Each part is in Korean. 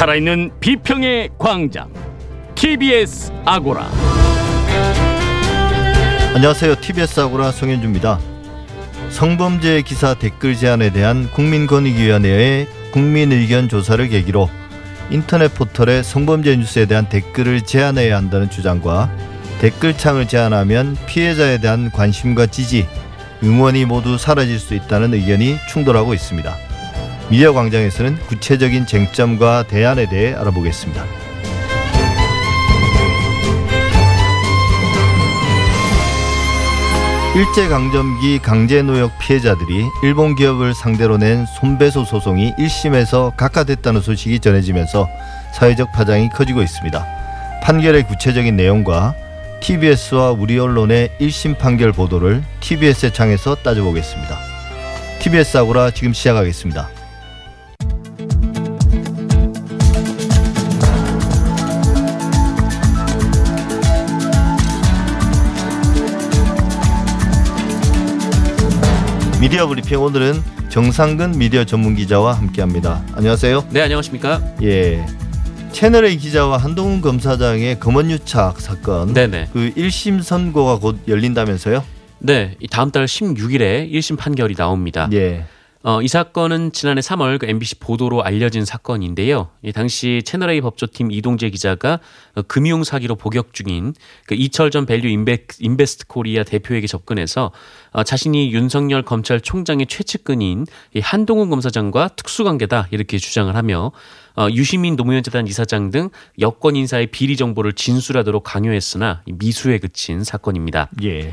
살아있는 비평의 광장 TBS 아고라 안녕하세요. TBS 아고라 송현주입니다. 성범죄 기사 댓글 제한에 대한 국민권익위원회의 국민의견 조사를 계기로 인터넷 포털에 성범죄 뉴스에 대한 댓글을 제한해야 한다는 주장과 댓글창을 제한하면 피해자에 대한 관심과 지지, 응원이 모두 사라질 수 있다는 의견이 충돌하고 있습니다. 미디어 광장에서는 구체적인 쟁점과 대안에 대해 알아보겠습니다. 일제강점기 강제노역 피해자들이 일본 기업을 상대로 낸 손배소 소송이 1심에서 각하됐다는 소식이 전해지면서 사회적 파장이 커지고 있습니다. 판결의 구체적인 내용과 TBS와 우리 언론의 1심 판결 보도를 TBS의 창에서 따져보겠습니다. TBS 아고라 지금 시작하겠습니다. 미디어 브리핑 오늘은 정상근 미디어 전문 기자와 함께합니다. 안녕하세요. 네 안녕하십니까? 예. 채널A 기자와 한동훈 검사장의 검언유착 사건. 네네. 그 1심 선고가 곧 열린다면서요? 네, 이 다음 달 16일에 1심 판결이 나옵니다. 예. 어, 이 사건은 지난해 3월 그 MBC 보도로 알려진 사건인데요. 이 당시 채널A 법조팀 이동재 기자가 어, 금융 사기로 복역 중인 그 이철 전 밸류 인베, 인베스트 코리아 대표에게 접근해서 어, 자신이 윤석열 검찰총장의 최측근인 이 한동훈 검사장과 특수관계다 이렇게 주장을 하며 어, 유시민 노무현 재단 이사장 등 여권 인사의 비리 정보를 진술하도록 강요했으나 미수에 그친 사건입니다. 예.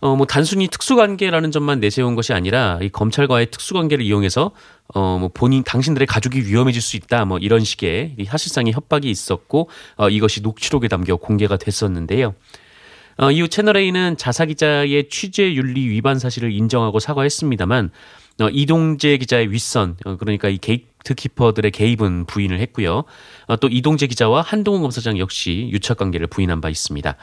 어, 뭐 단순히 특수관계라는 점만 내세운 것이 아니라 이 검찰과의 특수관계를 이용해서 어, 뭐 본인 당신들의 가족이 위험해질 수 있다 뭐 이런 식의 이 사실상의 협박이 있었고 어, 이것이 녹취록에 담겨 공개가 됐었는데요. 어, 이후 채널A는 자사 기자의 취재 윤리 위반 사실을 인정하고 사과했습니다만 어, 이동재 기자의 윗선 어, 그러니까 이 gatekeeper들의 개입은 부인을 했고요. 어, 또 이동재 기자와 한동훈 검사장 역시 유착 관계를 부인한 바 있습니다.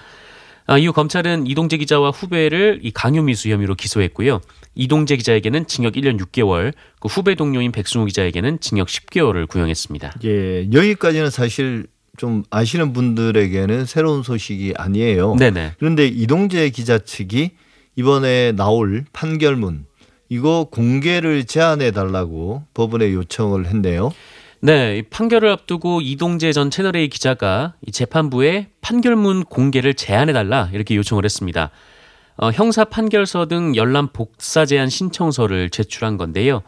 아, 이후 검찰은 이동재 기자와 후배를 이 강요미수 혐의로 기소했고요. 이동재 기자에게는 징역 1년 6개월, 그 후배 동료인 백승우 기자에게는 징역 10개월을 구형했습니다. 예. 여기까지는 사실 좀 아시는 분들에게는 새로운 소식이 아니에요. 네네. 그런데 이동재 기자 측이 이번에 나올 판결문 이거 공개를 제한해 달라고 법원에 요청을 했네요. 네, 이 판결을 앞두고 이동재 전 채널A 기자가 이 재판부에 판결문 공개를 제한해달라 이렇게 요청을 했습니다. 어, 형사 판결서 등 열람 복사 제한 신청서를 제출한 건데요.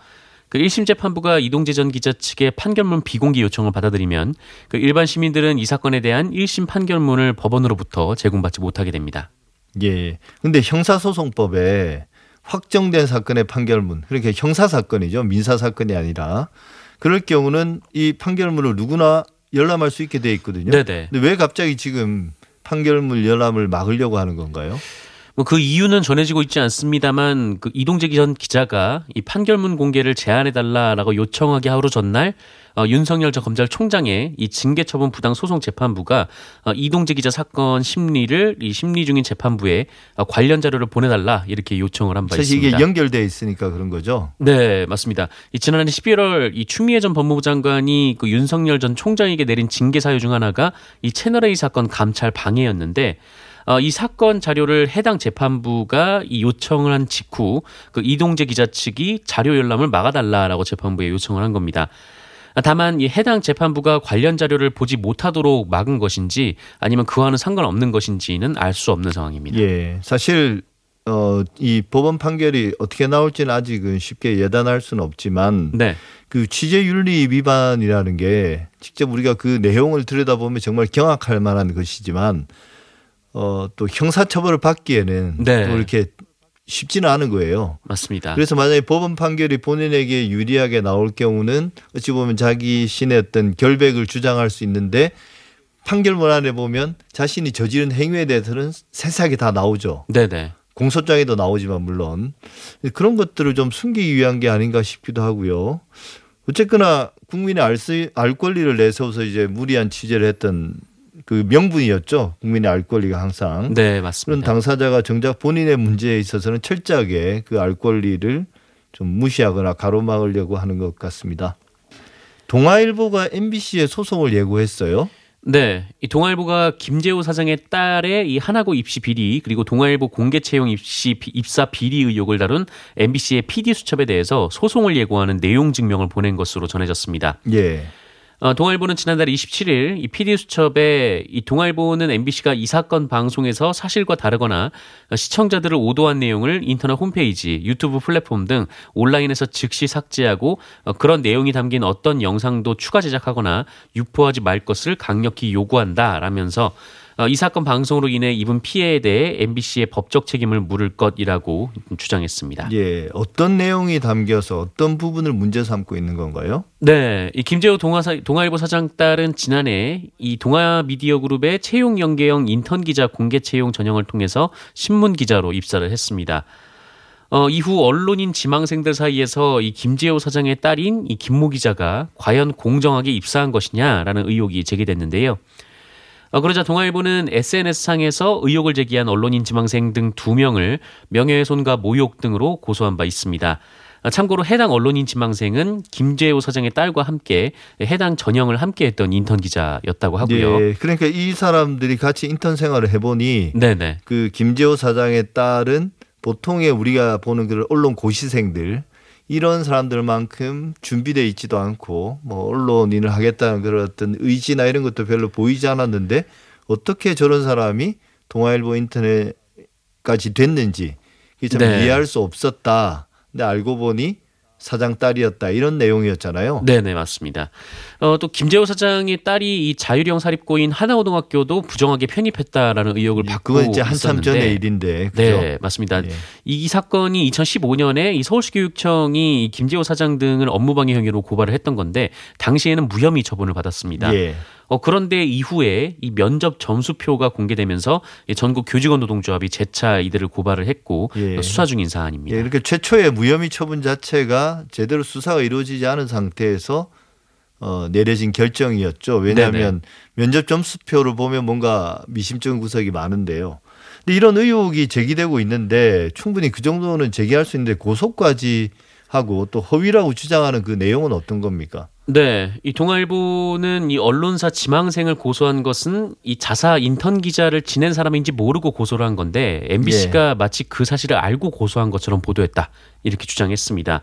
그 1심 재판부가 이동재 전 기자 측의 판결문 비공개 요청을 받아들이면 그 일반 시민들은 이 사건에 대한 1심 판결문을 법원으로부터 제공받지 못하게 됩니다. 예. 근데 형사소송법에 확정된 사건의 판결문, 그렇게 형사 사건이죠. 민사 사건이 아니라 그럴 경우는 이 판결문을 누구나 열람할 수 있게 돼 있거든요. 네네. 근데 왜 갑자기 지금 판결문 열람을 막으려고 하는 건가요? 뭐그 이유는 전해지고 있지 않습니다만 그 이동재 전 기자가 이 판결문 공개를 제한해 달라라고 요청하기 하루 전날 어, 윤석열 전 검찰총장의 이 징계 처분 부당 소송 재판부가 어, 이동재 기자 사건 심리를 이 심리 중인 재판부에 어, 관련 자료를 보내달라 이렇게 요청을 한바 사실 있습니다. 이게 연결돼 있으니까 그런 거죠. 네, 맞습니다. 이 지난해 11월 이 추미애 전 법무부 장관이 그 윤석열 전 총장에게 내린 징계 사유 중 하나가 이 채널 A 사건 감찰 방해였는데 어, 이 사건 자료를 해당 재판부가 이 요청을 한 직후 그 이동재 기자 측이 자료 열람을 막아달라라고 재판부에 요청을 한 겁니다. 다만 이 해당 재판부가 관련 자료를 보지 못하도록 막은 것인지 아니면 그와는 상관없는 것인지는 알 수 없는 상황입니다. 예. 사실 어, 이 법원 판결이 어떻게 나올지는 아직은 쉽게 예단할 수는 없지만 네, 그 취재 윤리 위반이라는 게 직접 우리가 그 내용을 들여다보면 정말 경악할 만한 것이지만 어, 또 형사 처벌을 받기에는 네. 또 이렇게 쉽지는 않은 거예요. 맞습니다. 그래서 만약에 법원 판결이 본인에게 유리하게 나올 경우는 어찌 보면 자기 신의 어떤 결백을 주장할 수 있는데 판결문 안에 보면 자신이 저지른 행위에 대해서는 세세하게 다 나오죠. 네네. 공소장에도 나오지만 물론 그런 것들을 좀 숨기기 위한 게 아닌가 싶기도 하고요. 어쨌거나 국민의 알, 수, 알 권리를 내세워서 이제 무리한 취재를 했던 그 명분이었죠. 국민의 알 권리가 항상. 네, 그런 맞습니다. 당사자가 정작 본인의 문제에 있어서는 철저하게 그 알 권리를 좀 무시하거나 가로막으려고 하는 것 같습니다. 동아일보가 MBC에 소송을 예고했어요. 네, 이 동아일보가 김재호 사장의 딸의 이 하나고 입시 비리 그리고 동아일보 공개 채용 입시 비- 입사 비리 의혹을 다룬 MBC의 PD 수첩에 대해서 소송을 예고하는 내용 증명을 보낸 것으로 전해졌습니다. 예. 어, 동아일보는 지난달 27일 이 PD 수첩에 이 동아일보는 MBC가 이 사건 방송에서 사실과 다르거나 시청자들을 오도한 내용을 인터넷 홈페이지, 유튜브 플랫폼 등 온라인에서 즉시 삭제하고 어, 그런 내용이 담긴 어떤 영상도 추가 제작하거나 유포하지 말 것을 강력히 요구한다라면서 어, 이 사건 방송으로 인해 입은 피해에 대해 MBC의 법적 책임을 물을 것이라고 주장했습니다. 예. 어떤 내용이 담겨서 어떤 부분을 문제 삼고 있는 건가요? 네, 이 김재호 동아사, 동아일보 사장 딸은 지난해 이 동아미디어그룹의 채용 연계형 인턴 기자 공개 채용 전형을 통해서 신문 기자로 입사를 했습니다. 어, 이후 언론인 지망생들 사이에서 이 김재호 사장의 딸인 이 김모 기자가 과연 공정하게 입사한 것이냐라는 의혹이 제기됐는데요. 어, 그러자 동아일보는 SNS상에서 의혹을 제기한 언론인 지망생 등두 명을 명예훼손과 모욕 등으로 고소한 바 있습니다. 아, 참고로 해당 언론인 지망생은 김재호 사장의 딸과 함께 해당 전형을 함께 했던 인턴 기자였다고 하고요. 예. 그러니까 이 사람들이 같이 인턴 생활을 해보니 네네. 그 김재호 사장의 딸은 보통의 우리가 보는 그 언론 고시생들 이런 사람들만큼 준비돼 있지도 않고 뭐 언론인을 하겠다는 그런 어떤 의지나 이런 것도 별로 보이지 않았는데 어떻게 저런 사람이 동아일보 인터넷까지 됐는지 참 네. 이해할 수 없었다. 근데 알고 보니 사장 딸이었다 이런 내용이었잖아요. 네 네 맞습니다. 어, 또 김재호 사장의 딸이 이 자율형 사립고인 하나고등학교도 부정하게 편입했다라는 의혹을 예, 받고 그건 이제 한참 전의 일인데 그죠? 네, 맞습니다. 예. 이 사건이 2015년에 이 서울시교육청이 이 김재호 사장 등을 업무방해 혐의로 고발을 했던 건데 당시에는 무혐의 처분을 받았습니다. 예. 어, 그런데 이후에 이 면접 점수표가 공개되면서 이 전국 교직원 노동조합이 재차 이들을 고발을 했고 예. 수사 중인 사안입니다. 예, 이렇게 최초의 무혐의 처분 자체가 제대로 수사가 이루어지지 않은 상태에서 어, 내려진 결정이었죠. 왜냐하면 면접 점수표를 보면 뭔가 미심쩍은 구석이 많은데요. 근데 이런 의혹이 제기되고 있는데 충분히 그 정도는 제기할 수 있는데 고소까지 하고 또 허위라고 주장하는 그 내용은 어떤 겁니까? 네, 이 동아일보는 이 언론사 지망생을 고소한 것은 이 자사 인턴 기자를 지낸 사람인지 모르고 고소를 한 건데 MBC가 마치 그 사실을 알고 고소한 것처럼 보도했다 이렇게 주장했습니다.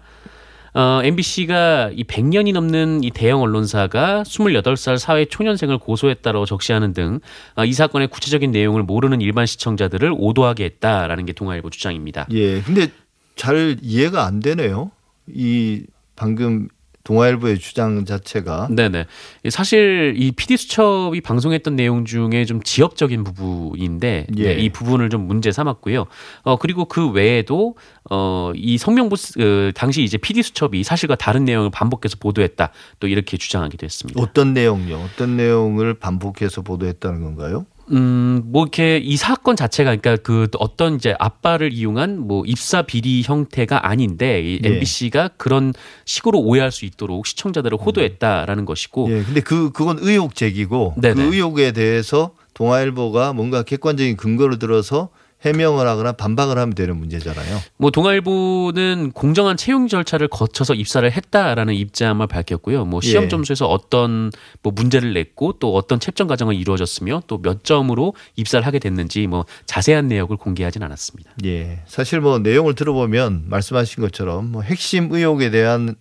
어, MBC가 이 100년이 넘는 이 대형 언론사가 28살 사회 초년생을 고소했다라고 적시하는 등 아, 이 사건의 구체적인 내용을 모르는 일반 시청자들을 오도하게 했다라는 게 동아일보 주장입니다. 예. 근데 잘 이해가 안 되네요. 이 방금 동아일보의 주장 자체가 네네. 사실 이 PD 수첩이 방송했던 내용 중에 좀 지역적인 부분인데 예. 네, 이 부분을 좀 문제 삼았고요. 어 그리고 그 외에도 어이 성명부 어, 당시 이제 PD 수첩이 사실과 다른 내용을 반복해서 보도했다. 또 이렇게 주장하기도 했습니다. 어떤 내용요? 어떤 내용을 반복해서 보도했다는 건가요? 음, 뭐 이렇게 이 사건 자체가 그러니까 그 어떤 이제 아빠를 이용한 뭐 입사 비리 형태가 아닌데 이 예. MBC가 그런 식으로 오해할 수 있도록 시청자들을 호도했다라는 것이고 예, 근데 그 그건 의혹 제기고 네네. 그 의혹에 대해서 동아일보가 뭔가 객관적인 근거를 들어서 해명을 하거나 반박을 하면 되는 문제잖아요. 뭐 동아일보는 공정한 채용 절차를 거쳐서 입사를 했다라는 입장을 밝혔고요. 뭐 시험 예. 점수에서 어떤 뭐 문제를 냈고 또 어떤 채점 과정을 이루어졌으며 또 몇 점으로 입사를 하게 됐는지 뭐 자세한 내역을 공개하진 않았습니다. 예, 사실 뭐 내용을 들어보면 말씀하신 것처럼 뭐 핵심 의혹에 대한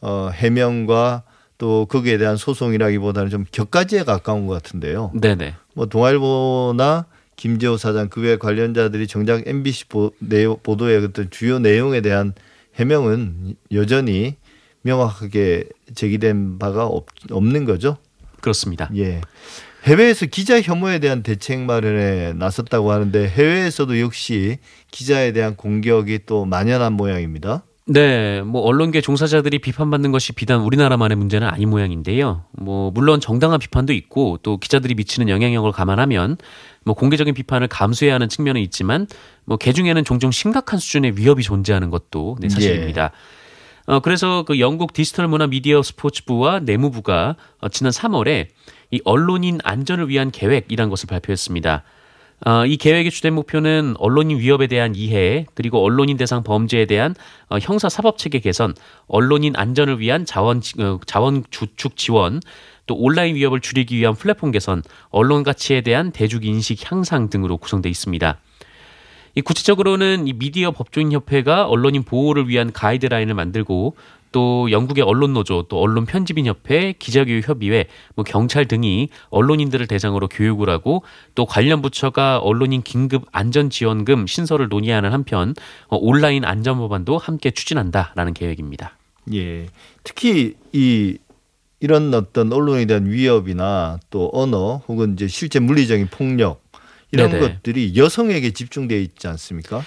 어, 해명과 또 거기에 대한 소송이라기보다는 좀 격가지에 가까운 것 같은데요. 네네. 뭐 동아일보나 김재호 사장 그 외 관련자들이 정작 MBC 보, 보도의 어떤 주요 내용에 대한 해명은 여전히 명확하게 제기된 바가 없, 없는 거죠. 그렇습니다. 예. 해외에서 기자 혐오에 대한 대책 마련에 나섰다고 하는데 해외에서도 역시 기자에 대한 공격이 또 만연한 모양입니다. 네, 뭐 언론계 종사자들이 비판받는 것이 비단 우리나라만의 문제는 아닌 모양인데요. 뭐 물론 정당한 비판도 있고 또 기자들이 미치는 영향력을 감안하면 뭐 공개적인 비판을 감수해야 하는 측면은 있지만 뭐 개중에는 종종 심각한 수준의 위협이 존재하는 것도 네, 사실입니다. 어, 그래서 그 영국 디지털 문화 미디어 스포츠부와 내무부가 어, 지난 3월에 이 언론인 안전을 위한 계획이란 것을 발표했습니다. 어, 이 계획의 주된 목표는 언론인 위협에 대한 이해, 그리고 언론인 대상 범죄에 대한 어, 형사 사법 체계 개선, 언론인 안전을 위한 자원 어, 자원 주축 지원, 또 온라인 위협을 줄이기 위한 플랫폼 개선, 언론 가치에 대한 대중 인식 향상 등으로 구성돼 있습니다. 이 구체적으로는 이 미디어 법조인 협회가 언론인 보호를 위한 가이드라인을 만들고 또 영국의 언론 노조, 또 언론 편집인 협회, 기자교육 협의회, 뭐 경찰 등이 언론인들을 대상으로 교육을 하고 또 관련 부처가 언론인 긴급 안전 지원금 신설을 논의하는 한편 어, 온라인 안전 법안도 함께 추진한다라는 계획입니다. 예. 특히 이 이런 어떤 언론에 대한 위협이나 또 언어 혹은 이제 실제 물리적인 폭력 이런 네네. 것들이 여성에게 집중돼 있지 않습니까?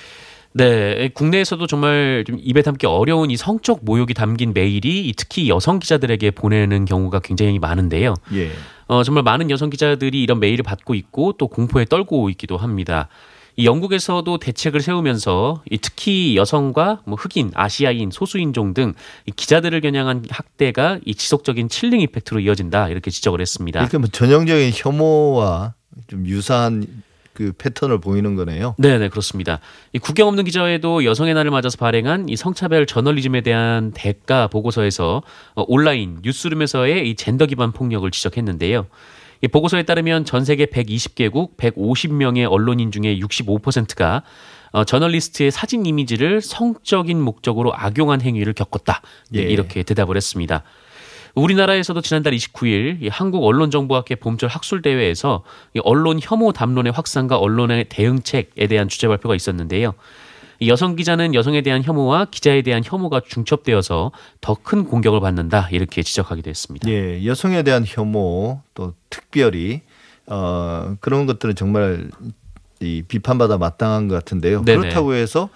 네, 국내에서도 정말 좀 입에 담기 어려운 이 성적 모욕이 담긴 메일이 특히 여성 기자들에게 보내는 경우가 굉장히 많은데요. 예. 어, 정말 많은 여성 기자들이 이런 메일을 받고 있고 또 공포에 떨고 있기도 합니다. 이 영국에서도 대책을 세우면서 이 특히 여성과 뭐 흑인, 아시아인, 소수인종 등이 기자들을 겨냥한 학대가 이 지속적인 칠링 이펙트로 이어진다 이렇게 지적을 했습니다. 이렇게 뭐 전형적인 혐오와 좀 유사한 그 패턴을 보이는 거네요. 네, 네, 그렇습니다. 이 국경 없는 기자회도 여성의 날을 맞아서 발행한 이 성차별 저널리즘에 대한 대가 보고서에서 어, 온라인 뉴스룸에서의 이 젠더 기반 폭력을 지적했는데요. 이 보고서에 따르면 전 세계 120개국 150명의 언론인 중에 65%가 어, 저널리스트의 사진 이미지를 성적인 목적으로 악용한 행위를 겪었다. 네, 예. 이렇게 대답을 했습니다. 우리나라에서도 지난달 29일 이 한국 언론정보학회 봄철 학술대회에서 이 언론 혐오 담론의 확산과 언론의 대응책에 대한 주제 발표가 있었는데요. 이 여성 기자는 여성에 대한 혐오와 기자에 대한 혐오가 중첩되어서 더 큰 공격을 받는다 이렇게 지적하기도 했습니다. 예, 여성에 대한 혐오 또 특별히 어 그런 것들은 정말 이 비판받아 마땅한 것 같은데요. 네네. 그렇다고 해서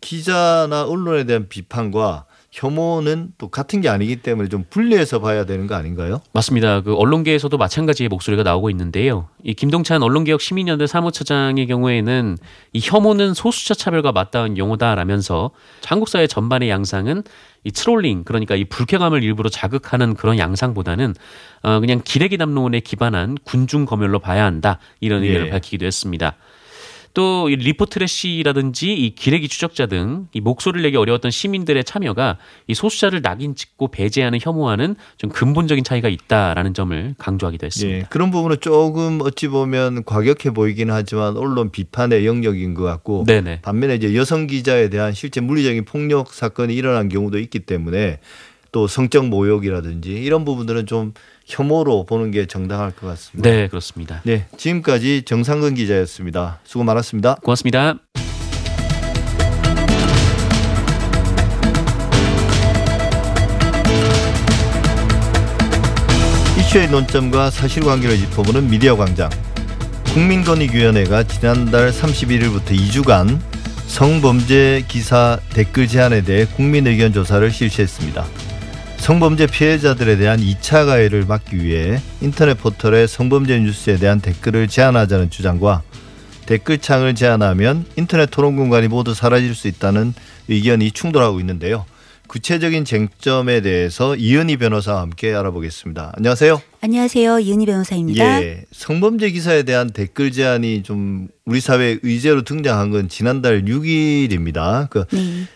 기자나 언론에 대한 비판과 혐오는 또 같은 게 아니기 때문에 좀 분리해서 봐야 되는 거 아닌가요? 맞습니다. 그 언론계에서도 마찬가지의 목소리가 나오고 있는데요. 이 김동찬 언론개혁 시민연대 사무처장의 경우에는 이 혐오는 소수자 차별과 맞닿은 용어다라면서 한국 사회 전반의 양상은 이 트롤링 그러니까 이 불쾌감을 일부러 자극하는 그런 양상보다는 어 그냥 기레기 담론에 기반한 군중 검열로 봐야 한다 이런 의견을 예. 밝히기도 했습니다. 또 이 리포트래시라든지 이 기레기 추적자 등 이 목소리를 내기 어려웠던 시민들의 참여가 이 소수자를 낙인 찍고 배제하는 혐오와는 좀 근본적인 차이가 있다라는 점을 강조하기도 했습니다. 예, 그런 부분은 조금 어찌 보면 과격해 보이긴 하지만 언론 비판의 영역인 것 같고 네네. 반면에 이제 여성 기자에 대한 실제 물리적인 폭력 사건이 일어난 경우도 있기 때문에 또 성적 모욕이라든지 이런 부분들은 좀 혐오로 보는 게 정당할 것 같습니다. 네, 그렇습니다. 네, 지금까지 정상근 기자였습니다. 수고 많았습니다. 고맙습니다. 이슈의 논점과 사실관계를 짚어보는 미디어 광장. 국민권익위원회가 지난달 31일부터 2주간 성범죄 기사 댓글 제한에 대해 국민 의견 조사를 실시했습니다. 성범죄 피해자들에 대한 2차 가해를 막기 위해 인터넷 포털에 성범죄 뉴스에 대한 댓글을 제한하자는 주장과 댓글창을 제한하면 인터넷 토론 공간이 모두 사라질 수 있다는 의견이 충돌하고 있는데요. 구체적인 쟁점에 대해서 이은희 변호사와 함께 알아보겠습니다. 안녕하세요. 안녕하세요. 이은희 변호사입니다. 예, 성범죄 기사에 대한 댓글 제한이 좀 우리 사회 의제로 등장한 건 지난달 6일입니다. 그 네.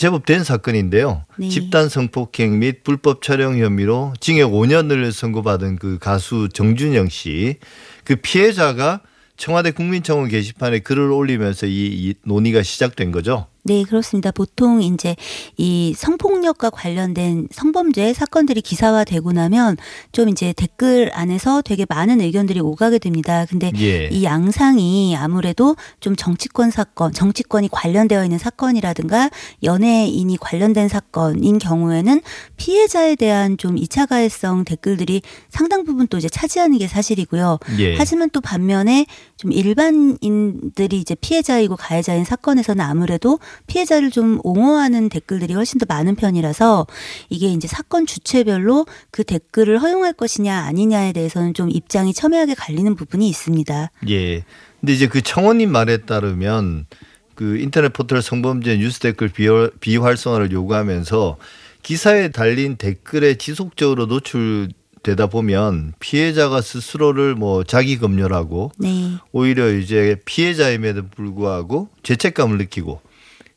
좀 제법 된 사건인데요. 네. 집단 성폭행 및 불법 촬영 혐의로 징역 5년을 선고받은 그 가수 정준영 씨, 그 피해자가 청와대 국민청원 게시판에 글을 올리면서 이, 이 논의가 시작된 거죠. 네, 그렇습니다. 보통 이제 이 성폭력과 관련된 성범죄 사건들이 기사화되고 나면 좀 이제 댓글 안에서 되게 많은 의견들이 오가게 됩니다. 근데 예. 이 양상이 아무래도 좀 정치권 사건, 정치권이 관련되어 있는 사건이라든가 연예인이 관련된 사건인 경우에는 피해자에 대한 좀 2차 가해성 댓글들이 상당 부분 또 이제 차지하는 게 사실이고요. 예. 하지만 또 반면에 좀 일반인들이 이제 피해자이고 가해자인 사건에서는 아무래도 피해자를 좀 옹호하는 댓글들이 훨씬 더 많은 편이라서 이게 이제 사건 주체별로 그 댓글을 허용할 것이냐 아니냐에 대해서는 좀 입장이 첨예하게 갈리는 부분이 있습니다. 예. 근데 이제 그 청원님 말에 따르면 그 인터넷 포털 성범죄 뉴스 댓글 비활, 비활성화를 요구하면서 기사에 달린 댓글에 지속적으로 노출 되다 보면 피해자가 스스로를 뭐 자기 검열하고 네. 오히려 이제 피해자임에도 불구하고 죄책감을 느끼고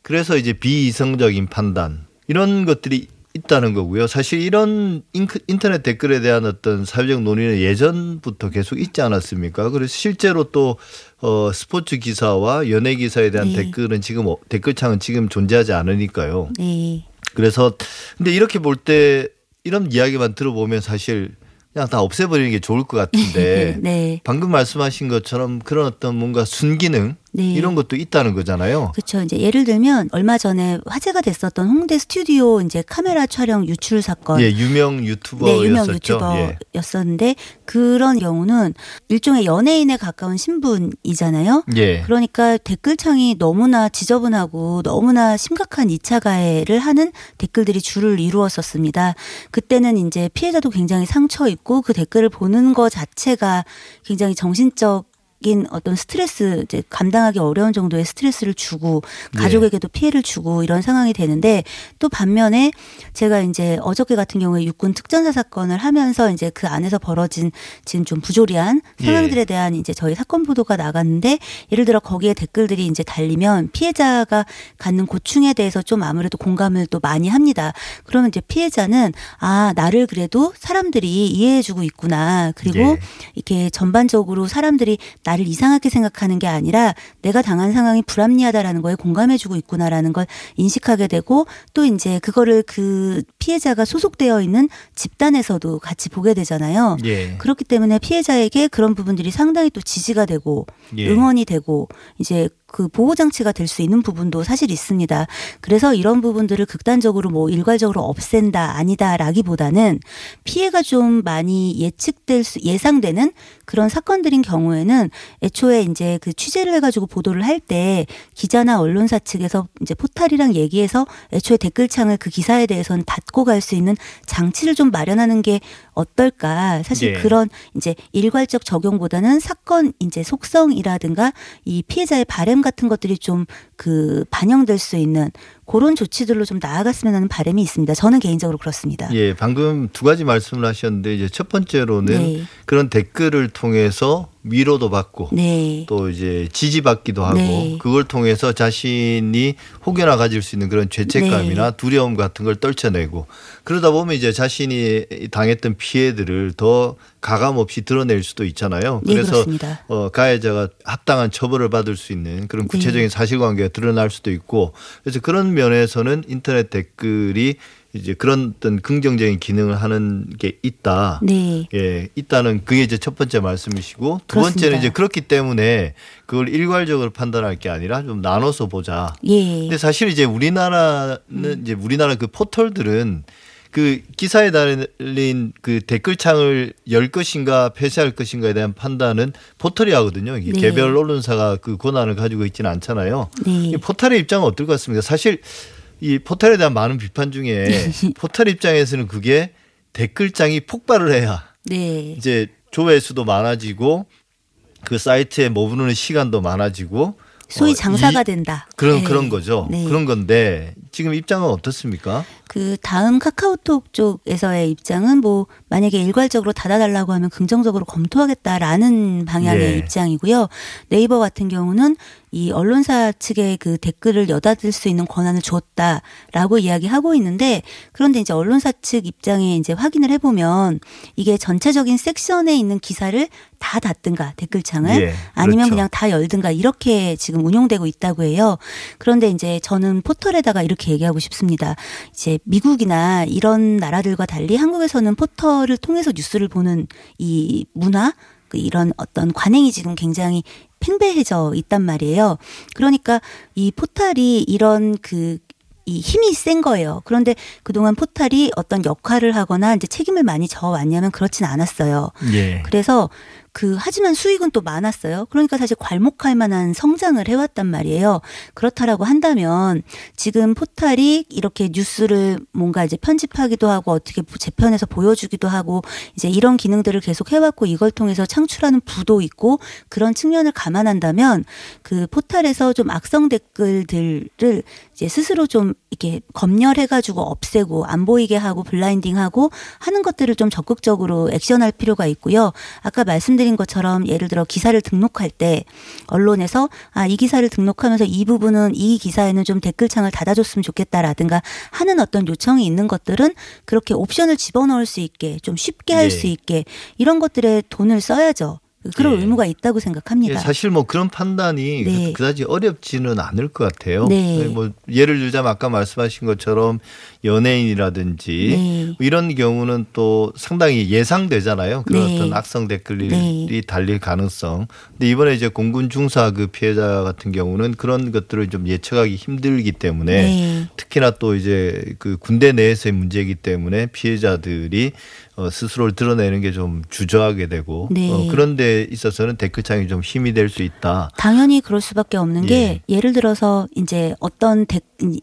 그래서 이제 비이성적인 판단 이런 것들이 있다는 거고요. 사실 이런 인터넷 댓글에 대한 어떤 사회적 논의는 예전부터 계속 있지 않았습니까? 그래서 실제로 또 어, 스포츠 기사와 연예 기사에 대한 네. 댓글은 지금 어- 댓글창은 지금 존재하지 않으니까요. 네. 그래서 근데 이렇게 볼 때 이런 이야기만 들어보면 사실 그냥 다 없애버리는 게 좋을 것 같은데 네. 방금 말씀하신 것처럼 그런 어떤 뭔가 순기능 네. 이런 것도 있다는 거잖아요. 그렇죠. 이제 예를 들면 얼마 전에 화제가 됐었던 홍대 스튜디오 이제 카메라 촬영 유출 사건. 예, 유명 네, 유튜버였었죠. 유명 예. 유튜버였었는데 그런 경우는 일종의 연예인에 가까운 신분이잖아요. 예. 그러니까 댓글창이 너무나 지저분하고 너무나 심각한 2차 가해를 하는 댓글들이 줄을 이루었었습니다. 그때는 이제 피해자도 굉장히 상처 있고 그 댓글을 보는 것 자체가 굉장히 정신적 인 어떤 스트레스 이제 감당하기 어려운 정도의 스트레스를 주고 예. 가족에게도 피해를 주고 이런 상황이 되는데 또 반면에 제가 이제 어저께 같은 경우에 육군 특전사 사건을 하면서 이제 그 안에서 벌어진 지금 좀 부조리한 예. 상황들에 대한 이제 저희 사건 보도가 나갔는데 예를 들어 거기에 댓글들이 이제 달리면 피해자가 갖는 고충에 대해서 좀 아무래도 공감을 또 많이 합니다. 그러면 이제 피해자는 아 나를 그래도 사람들이 이해해주고 있구나 그리고 예. 이렇게 전반적으로 사람들이 나를 이상하게 생각하는 게 아니라 내가 당한 상황이 불합리하다라는 거에 공감해주고 있구나라는 걸 인식하게 되고 또 이제 그거를 그 피해자가 소속되어 있는 집단에서도 같이 보게 되잖아요. 예. 그렇기 때문에 피해자에게 그런 부분들이 상당히 또 지지가 되고 예. 응원이 되고 이제 그 보호 장치가 될 수 있는 부분도 사실 있습니다. 그래서 이런 부분들을 극단적으로 뭐 일괄적으로 없앤다 아니다라기보다는 피해가 좀 많이 예측될 수 예상되는 그런 사건들인 경우에는 애초에 이제 그 취재를 해가지고 보도를 할 때 기자나 언론사 측에서 이제 포탈이랑 얘기해서 애초에 댓글창을 그 기사에 대해서는 닫고 갈 수 있는 장치를 좀 마련하는 게 어떨까. 사실 예. 그런 이제 일괄적 적용보다는 사건 이제 속성이라든가 이 피해자의 바램 같은 것들이 좀 그 반영될 수 있는 그런 조치들로 좀 나아갔으면 하는 바람이 있습니다. 저는 개인적으로 그렇습니다. 예, 방금 두 가지 말씀을 하셨는데 이제 첫 번째로는 네. 그런 댓글을 통해서 위로도 받고 네. 또 이제 지지받기도 하고 네. 그걸 통해서 자신이 혹여나 가질 수 있는 그런 죄책감이나 네. 두려움 같은 걸 떨쳐내고 그러다 보면 이제 자신이 당했던 피해들을 더 가감 없이 드러낼 수도 있잖아요. 네, 그래서. 어, 가해자가 합당한 처벌을 받을 수 있는 그런 구체적인 사실관계가 드러날 수도 있고 그래서 그런 면에서는 인터넷 댓글이 이제 그런 어떤 긍정적인 기능을 하는 게 있다. 네. 예, 있다는 그게 이제 첫 번째 말씀이시고 두 번째는 그렇습니다. 이제 그렇기 때문에 그걸 일괄적으로 판단할 게 아니라 좀 나눠서 보자. 예. 근데 사실 이제 우리나라는 이제 우리나라 그 포털들은 그 기사에 달린 그 댓글창을 열 것인가 폐쇄할 것인가에 대한 판단은 포털이 하거든요. 네. 개별 언론사가 그 권한을 가지고 있지는 않잖아요. 네. 이 포털의 입장은 어떨 것 같습니까? 사실 이 포털에 대한 많은 비판 중에 포털 입장에서는 그게 댓글장이 폭발을 해야 네. 이제 조회수도 많아지고 그 사이트에 머무르는 시간도 많아지고 소위 어, 장사가 이- 된다. 그런 네. 그런 거죠. 네. 그런 건데 지금 입장은 어떻습니까? 그 다음 카카오톡 쪽에서의 입장은 뭐 만약에 일괄적으로 닫아달라고 하면 긍정적으로 검토하겠다라는 방향의 예. 입장이고요. 네이버 같은 경우는 이 언론사 측의 그 댓글을 여닫을 수 있는 권한을 줬다라고 이야기하고 있는데 그런데 이제 언론사 측 입장에 이제 확인을 해보면 이게 전체적인 섹션에 있는 기사를 다 닫든가 댓글창을 예, 아니면 그렇죠. 그냥 다 열든가 이렇게 지금 운용되고 있다고 해요. 그런데 이제 저는 포털에다가 이렇게 얘기하고 싶습니다. 이제 미국이나 이런 나라들과 달리 한국에서는 포털을 통해서 뉴스를 보는 이 문화 그 이런 어떤 관행이 지금 굉장히 팽배해져 있단 말이에요. 그러니까 이 포털이 이런 그이 힘이 센 거예요. 그런데 그동안 포털이 어떤 역할을 하거나 이제 책임을 많이 져왔냐면 그렇진 않았어요. 예. 그래서 그 하지만 수익은 또 많았어요. 그러니까 사실 괄목할 만한 성장을 해왔단 말이에요. 그렇다라고 한다면 지금 포탈이 이렇게 뉴스를 뭔가 이제 편집하기도 하고 어떻게 재편해서 보여주기도 하고 이제 이런 기능들을 계속 해왔고 이걸 통해서 창출하는 부도 있고 그런 측면을 감안한다면 그 포탈에서 좀 악성 댓글들을 이제 스스로 좀 이렇게 검열해가지고 없애고 안 보이게 하고 블라인딩하고 하는 것들을 좀 적극적으로 액션할 필요가 있고요. 아까 말씀드린 것처럼 예를 들어 기사를 등록할 때 언론에서 아 이 기사를 등록하면서 이 부분은 이 기사에는 좀 댓글창을 닫아줬으면 좋겠다라든가 하는 어떤 요청이 있는 것들은 그렇게 옵션을 집어넣을 수 있게 좀 쉽게 할수 예. 있게 이런 것들에 돈을 써야죠. 그런 예. 의무가 있다고 생각합니다. 예, 사실 뭐 그런 판단이 네. 그- 그다지 어렵지는 않을 것 같아요. 네. 뭐 예를 들자면 아까 말씀하신 것처럼 연예인이라든지 네. 이런 경우는 또 상당히 예상되잖아요. 그런 네. 어떤 악성 댓글이 네. 달릴 가능성. 근데 이번에 이제 공군 중사 그 피해자 같은 경우는 그런 것들을 좀 예측하기 힘들기 때문에 네. 특히나 또 이제 그 군대 내에서의 문제이기 때문에 피해자들이 어, 스스로를 드러내는 게 좀 주저하게 되고 네. 어, 그런 데 있어서는 댓글창이 좀 힘이 될 수 있다. 당연히 그럴 수밖에 없는 게 예를 들어서 이제 어떤 데,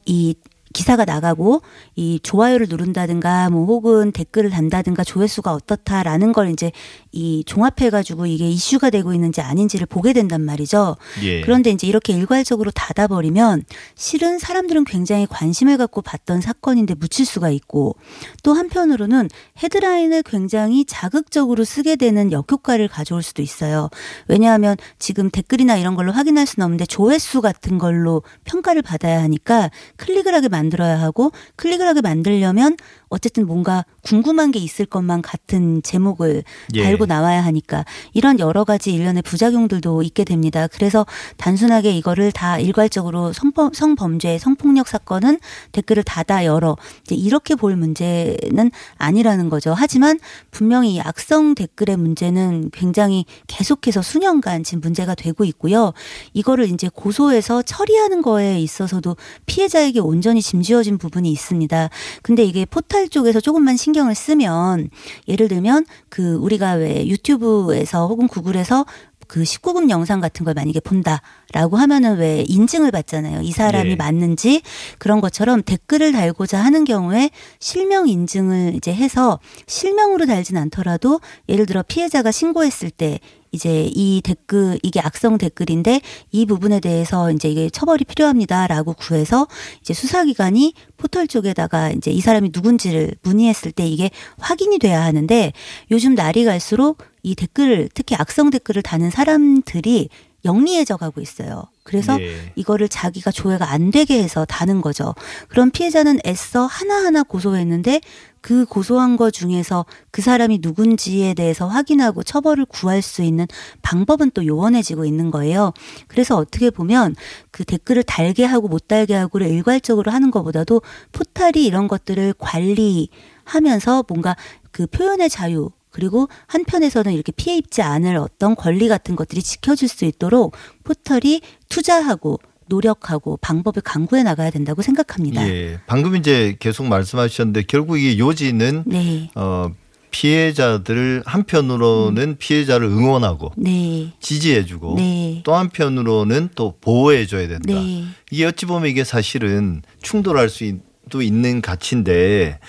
이 기사가 나가고 이 좋아요를 누른다든가 뭐 혹은 댓글을 단다든가 조회수가 어떻다라는 걸 이제 이 종합해 가지고 이게 이슈가 되고 있는지 아닌지를 보게 된단 말이죠. 예. 그런데 이제 이렇게 일괄적으로 닫아 버리면 실은 사람들은 굉장히 관심을 갖고 봤던 사건인데 묻힐 수가 있고 또 한편으로는 헤드라인을 굉장히 자극적으로 쓰게 되는 역효과를 가져올 수도 있어요. 왜냐하면 지금 댓글이나 이런 걸로 확인할 수는 없는데 조회수 같은 걸로 평가를 받아야 하니까 클릭을 하게 만 들어야 하고 클릭을 하게 만들려면 어쨌든 뭔가 궁금한 게 있을 것만 같은 제목을 예. 달고 나와야 하니까 이런 여러 가지 일련의 부작용들도 있게 됩니다. 그래서 단순하게 이거를 다 일괄적으로 성범, 성범죄, 성폭력 사건은 댓글을 닫아 열어 이제 이렇게 볼 문제는 아니라는 거죠. 하지만 분명히 이 악성 댓글의 문제는 굉장히 계속해서 수년간 지금 문제가 되고 있고요. 이거를 이제 고소해서 처리하는 거에 있어서도 피해자에게 온전히 짐지어진 부분이 있습니다. 근데 이게 포탈 쪽에서 조금만 신경을 쓰면 예를 들면 그 우리가 왜 유튜브에서 혹은 구글에서 그 19금 영상 같은 걸 만약에 본다라고 하면은 왜 인증을 받잖아요. 이 사람이 예. 맞는지 그런 것처럼 댓글을 달고자 하는 경우에 실명 인증을 이제 해서 실명으로 달진 않더라도 예를 들어 피해자가 신고했을 때 이제 이 댓글 이게 악성 댓글인데 이 부분에 대해서 이제 이게 처벌이 필요합니다라고 구해서 이제 수사기관이 포털 쪽에다가 이제 이 사람이 누군지를 문의했을 때 이게 확인이 돼야 하는데 요즘 날이 갈수록 이 댓글을 특히 악성 댓글을 다는 사람들이 영리해져 가고 있어요. 그래서 예. 이거를 자기가 조회가 안 되게 해서 다는 거죠. 그럼 피해자는 애써 하나하나 고소했는데 그 고소한 거 중에서 그 사람이 누군지에 대해서 확인하고 처벌을 구할 수 있는 방법은 또 요원해지고 있는 거예요. 그래서 어떻게 보면 그 댓글을 달게 하고 못 달게 하고를 일괄적으로 하는 것보다도 포탈이 이런 것들을 관리하면서 뭔가 그 표현의 자유 그리고 한편에서는 이렇게 피해 입지 않을 어떤 권리 같은 것들이 지켜질 수 있도록 포털이 투자하고 노력하고 방법을 강구해 나가야 된다고 생각합니다. 예. 방금 이제 계속 말씀하셨는데 결국 이 요지는 네. 어 피해자들을 한편으로는 피해자를 응원하고 네. 지지해주고 네. 또 한편으로는 또 보호해줘야 된다. 네. 이게 어찌 보면 이게 사실은 충돌할 수도 있는 가치인데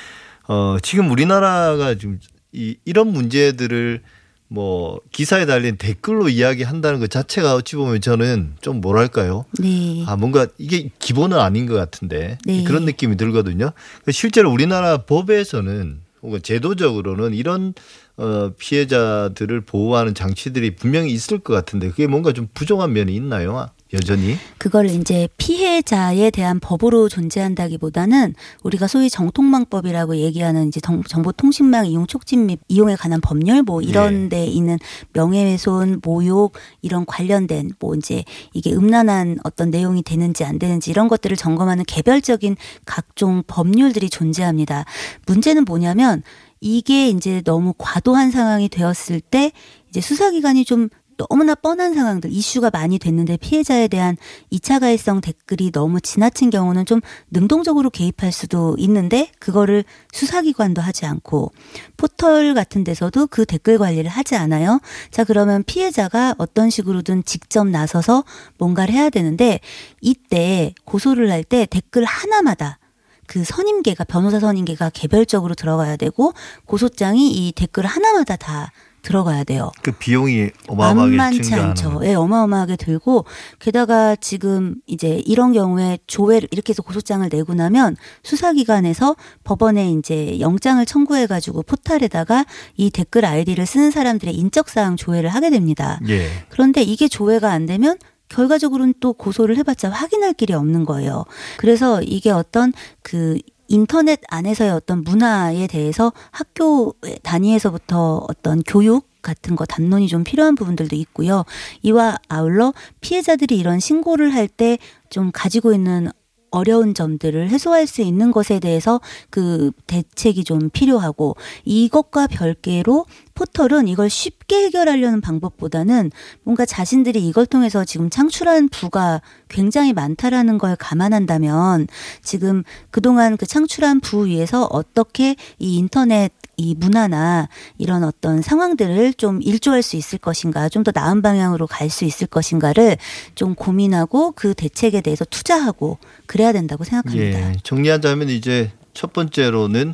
어 지금 우리나라가 지금 이 이런 문제들을 뭐 기사에 달린 댓글로 이야기한다는 것 자체가 어찌 보면 저는 좀 뭐랄까요? 네. 아 뭔가 이게 기본은 아닌 것 같은데 네. 그런 느낌이 들거든요. 실제로 우리나라 법에서는 혹은 제도적으로는 이런 어 피해자들을 보호하는 장치들이 분명히 있을 것 같은데 그게 뭔가 좀 부족한 면이 있나요? 여전히? 그걸 이제 피해자에 대한 법으로 존재한다기보다는 우리가 소위 정통망법이라고 얘기하는 이제 정- 정보통신망 이용 촉진 및 이용에 관한 법률 뭐 이런 데 있는 명예훼손, 모욕 이런 관련된 뭐 이제 이게 음란한 어떤 내용이 되는지 안 되는지 이런 것들을 점검하는 개별적인 각종 법률들이 존재합니다. 문제는 뭐냐면 이게 이제 너무 과도한 상황이 되었을 때 이제 수사기관이 좀 너무나 뻔한 상황들 이슈가 많이 됐는데 피해자에 대한 2차 가해성 댓글이 너무 지나친 경우는 좀 능동적으로 개입할 수도 있는데 그거를 수사기관도 하지 않고 포털 같은 데서도 그 댓글 관리를 하지 않아요. 자 그러면 피해자가 어떤 식으로든 직접 나서서 뭔가를 해야 되는데 이때 고소를 할 때 댓글 하나마다 그 선임계가 변호사 선임계가 개별적으로 들어가야 되고 고소장이 이 댓글 하나마다 다 들어가야 돼요. 그 비용이 어마어마하게 만만치 않죠. 예, 어마어마하게 들고 게다가 지금 이제 이런 경우에 조회를 이렇게 해서 고소장을 내고 나면 수사기관에서 법원에 이제 영장을 청구해 가지고 포탈에다가 이 댓글 아이디를 쓰는 사람들의 인적 사항 조회를 하게 됩니다. 예. 그런데 이게 조회가 안 되면 결과적으로는 또 고소를 해봤자 확인할 길이 없는 거예요. 그래서 이게 어떤 그 인터넷 안에서의 어떤 문화에 대해서 학교 단위에서부터 어떤 교육 같은 거 담론이 좀 필요한 부분들도 있고요. 이와 아울러 피해자들이 이런 신고를 할 때 좀 가지고 있는 어려운 점들을 해소할 수 있는 것에 대해서 그 대책이 좀 필요하고 이것과 별개로 포털은 이걸 쉽게 해결하려는 방법보다는 뭔가 자신들이 이걸 통해서 지금 창출한 부가 굉장히 많다라는 걸 감안한다면 지금 그동안 그 창출한 부 위에서 어떻게 이 인터넷 이 문화나 이런 어떤 상황들을 좀 일조할 수 있을 것인가, 좀 더 나은 방향으로 갈 수 있을 것인가를 좀 고민하고 그 대책에 대해서 투자하고 그래야 된다고 생각합니다. 예. 정리하자면 이제 첫 번째로는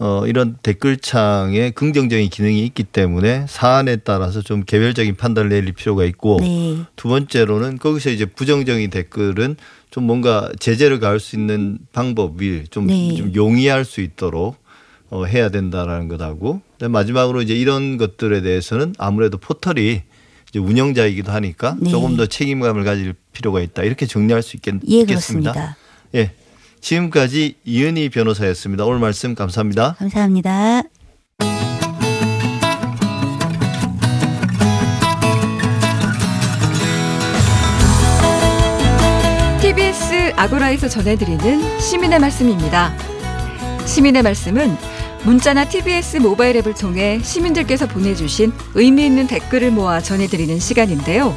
어, 이런 댓글창에 긍정적인 기능이 있기 때문에 사안에 따라서 좀 개별적인 판단을 내릴 필요가 있고 네. 두 번째로는 거기서 이제 부정적인 댓글은 좀 뭔가 제재를 가할 수 있는 방법이 좀, 네. 좀 용이할 수 있도록 어, 해야 된다라는 것하고 마지막으로 이제 이런 것들에 대해서는 아무래도 포털이 이제 운영자이기도 하니까 네. 조금 더 책임감을 가질 필요가 있다 이렇게 정리할 수 있겠, 예, 있겠습니다. 그렇습니다. 예. 지금까지 이은희 변호사였습니다. 오늘 말씀 감사합니다. 감사합니다. TBS 아고라에서 전해드리는 시민의 말씀입니다. 시민의 말씀은 문자나 TBS 모바일 앱을 통해 시민들께서 보내주신 의미 있는 댓글을 모아 전해드리는 시간인데요.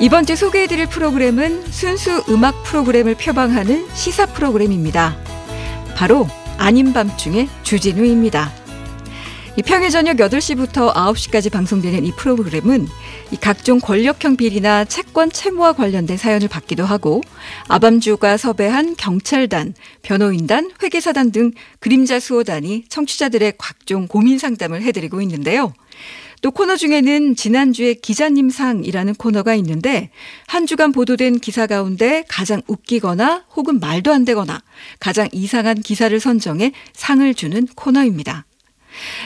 이번 주 소개해드릴 프로그램은 순수 음악 프로그램을 표방하는 시사 프로그램입니다. 바로 아닌 밤중의 주진우입니다. 이 평일 저녁 8시부터 9시까지 방송되는 이 프로그램은 이 각종 권력형 비리나 채권 채무와 관련된 사연을 받기도 하고 아밤주가 섭외한 경찰단, 변호인단, 회계사단 등 그림자 수호단이 청취자들의 각종 고민 상담을 해드리고 있는데요. 또 코너 중에는 지난주에 기자님 상이라는 코너가 있는데 한 주간 보도된 기사 가운데 가장 웃기거나 혹은 말도 안 되거나 가장 이상한 기사를 선정해 상을 주는 코너입니다.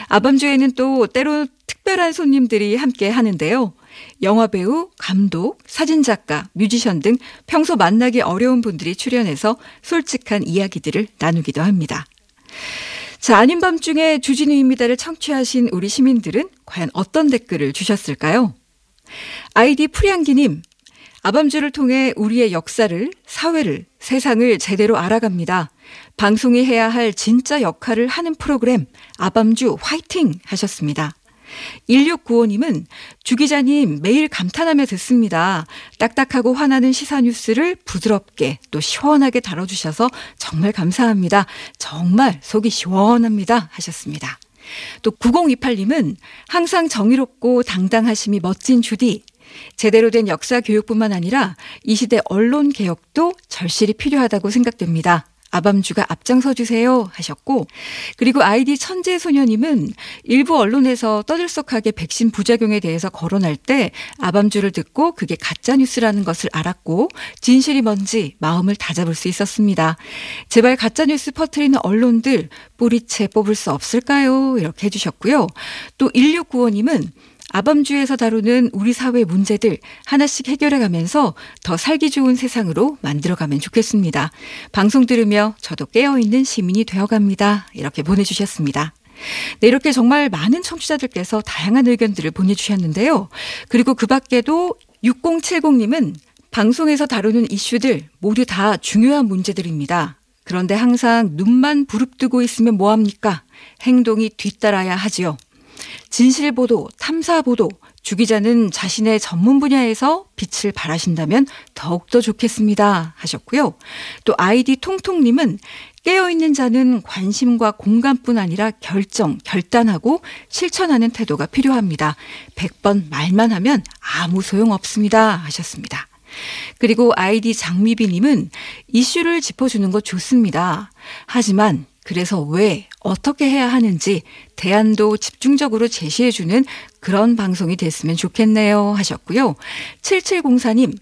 아밤주에는 또 때로 특별한 손님들이 함께 하는데요. 영화배우, 감독, 사진작가, 뮤지션 등 평소 만나기 어려운 분들이 출연해서 솔직한 이야기들을 나누기도 합니다. 자, 아닌 밤 중에 주진우입니다를 청취하신 우리 시민들은 과연 어떤 댓글을 주셨을까요? 아이디 프리앙기님, 아밤주를 통해 우리의 역사를, 사회를, 세상을 제대로 알아갑니다. 방송이 해야 할 진짜 역할을 하는 프로그램, 아밤주 화이팅! 하셨습니다. 1695님은 주 기자님 매일 감탄하며 듣습니다. 딱딱하고 화나는 시사 뉴스를 부드럽게 또 시원하게 다뤄주셔서 정말 감사합니다. 정말 속이 시원합니다. 하셨습니다. 또 9028님은 항상 정의롭고 당당하심이 멋진 주디. 제대로 된 역사 교육뿐만 아니라 이 시대 언론 개혁도 절실히 필요하다고 생각됩니다. 아밤주가 앞장서 주세요 하셨고 그리고 아이디 천재 소녀님은 일부 언론에서 떠들썩하게 백신 부작용에 대해서 거론할 때 아밤주를 듣고 그게 가짜 뉴스라는 것을 알았고 진실이 뭔지 마음을 다잡을 수 있었습니다. 제발 가짜 뉴스 퍼뜨리는 언론들 뿌리채 뽑을 수 없을까요? 이렇게 해주셨고요. 또 1695님은 아밤주에서 다루는 우리 사회 문제들 하나씩 해결해 가면서 더 살기 좋은 세상으로 만들어 가면 좋겠습니다. 방송 들으며 저도 깨어있는 시민이 되어 갑니다. 이렇게 보내주셨습니다. 네, 이렇게 정말 많은 청취자들께서 다양한 의견들을 보내주셨는데요. 그리고 그 밖에도 6070님은 방송에서 다루는 이슈들 모두 다 중요한 문제들입니다. 그런데 항상 눈만 부릅뜨고 있으면 뭐합니까? 행동이 뒤따라야 하지요. 진실 보도, 탐사 보도, 주 기자는 자신의 전문 분야에서 빛을 발하신다면 더욱더 좋겠습니다. 하셨고요. 또 아이디 통통님은 깨어있는 자는 관심과 공감뿐 아니라 결정, 결단하고 실천하는 태도가 필요합니다. 100번 말만 하면 아무 소용 없습니다. 하셨습니다. 그리고 아이디 장미비님은 이슈를 짚어주는 것 좋습니다. 하지만 그래서 왜, 어떻게 해야 하는지 대안도 집중적으로 제시해주는 그런 방송이 됐으면 좋겠네요. 하셨고요. 7704님,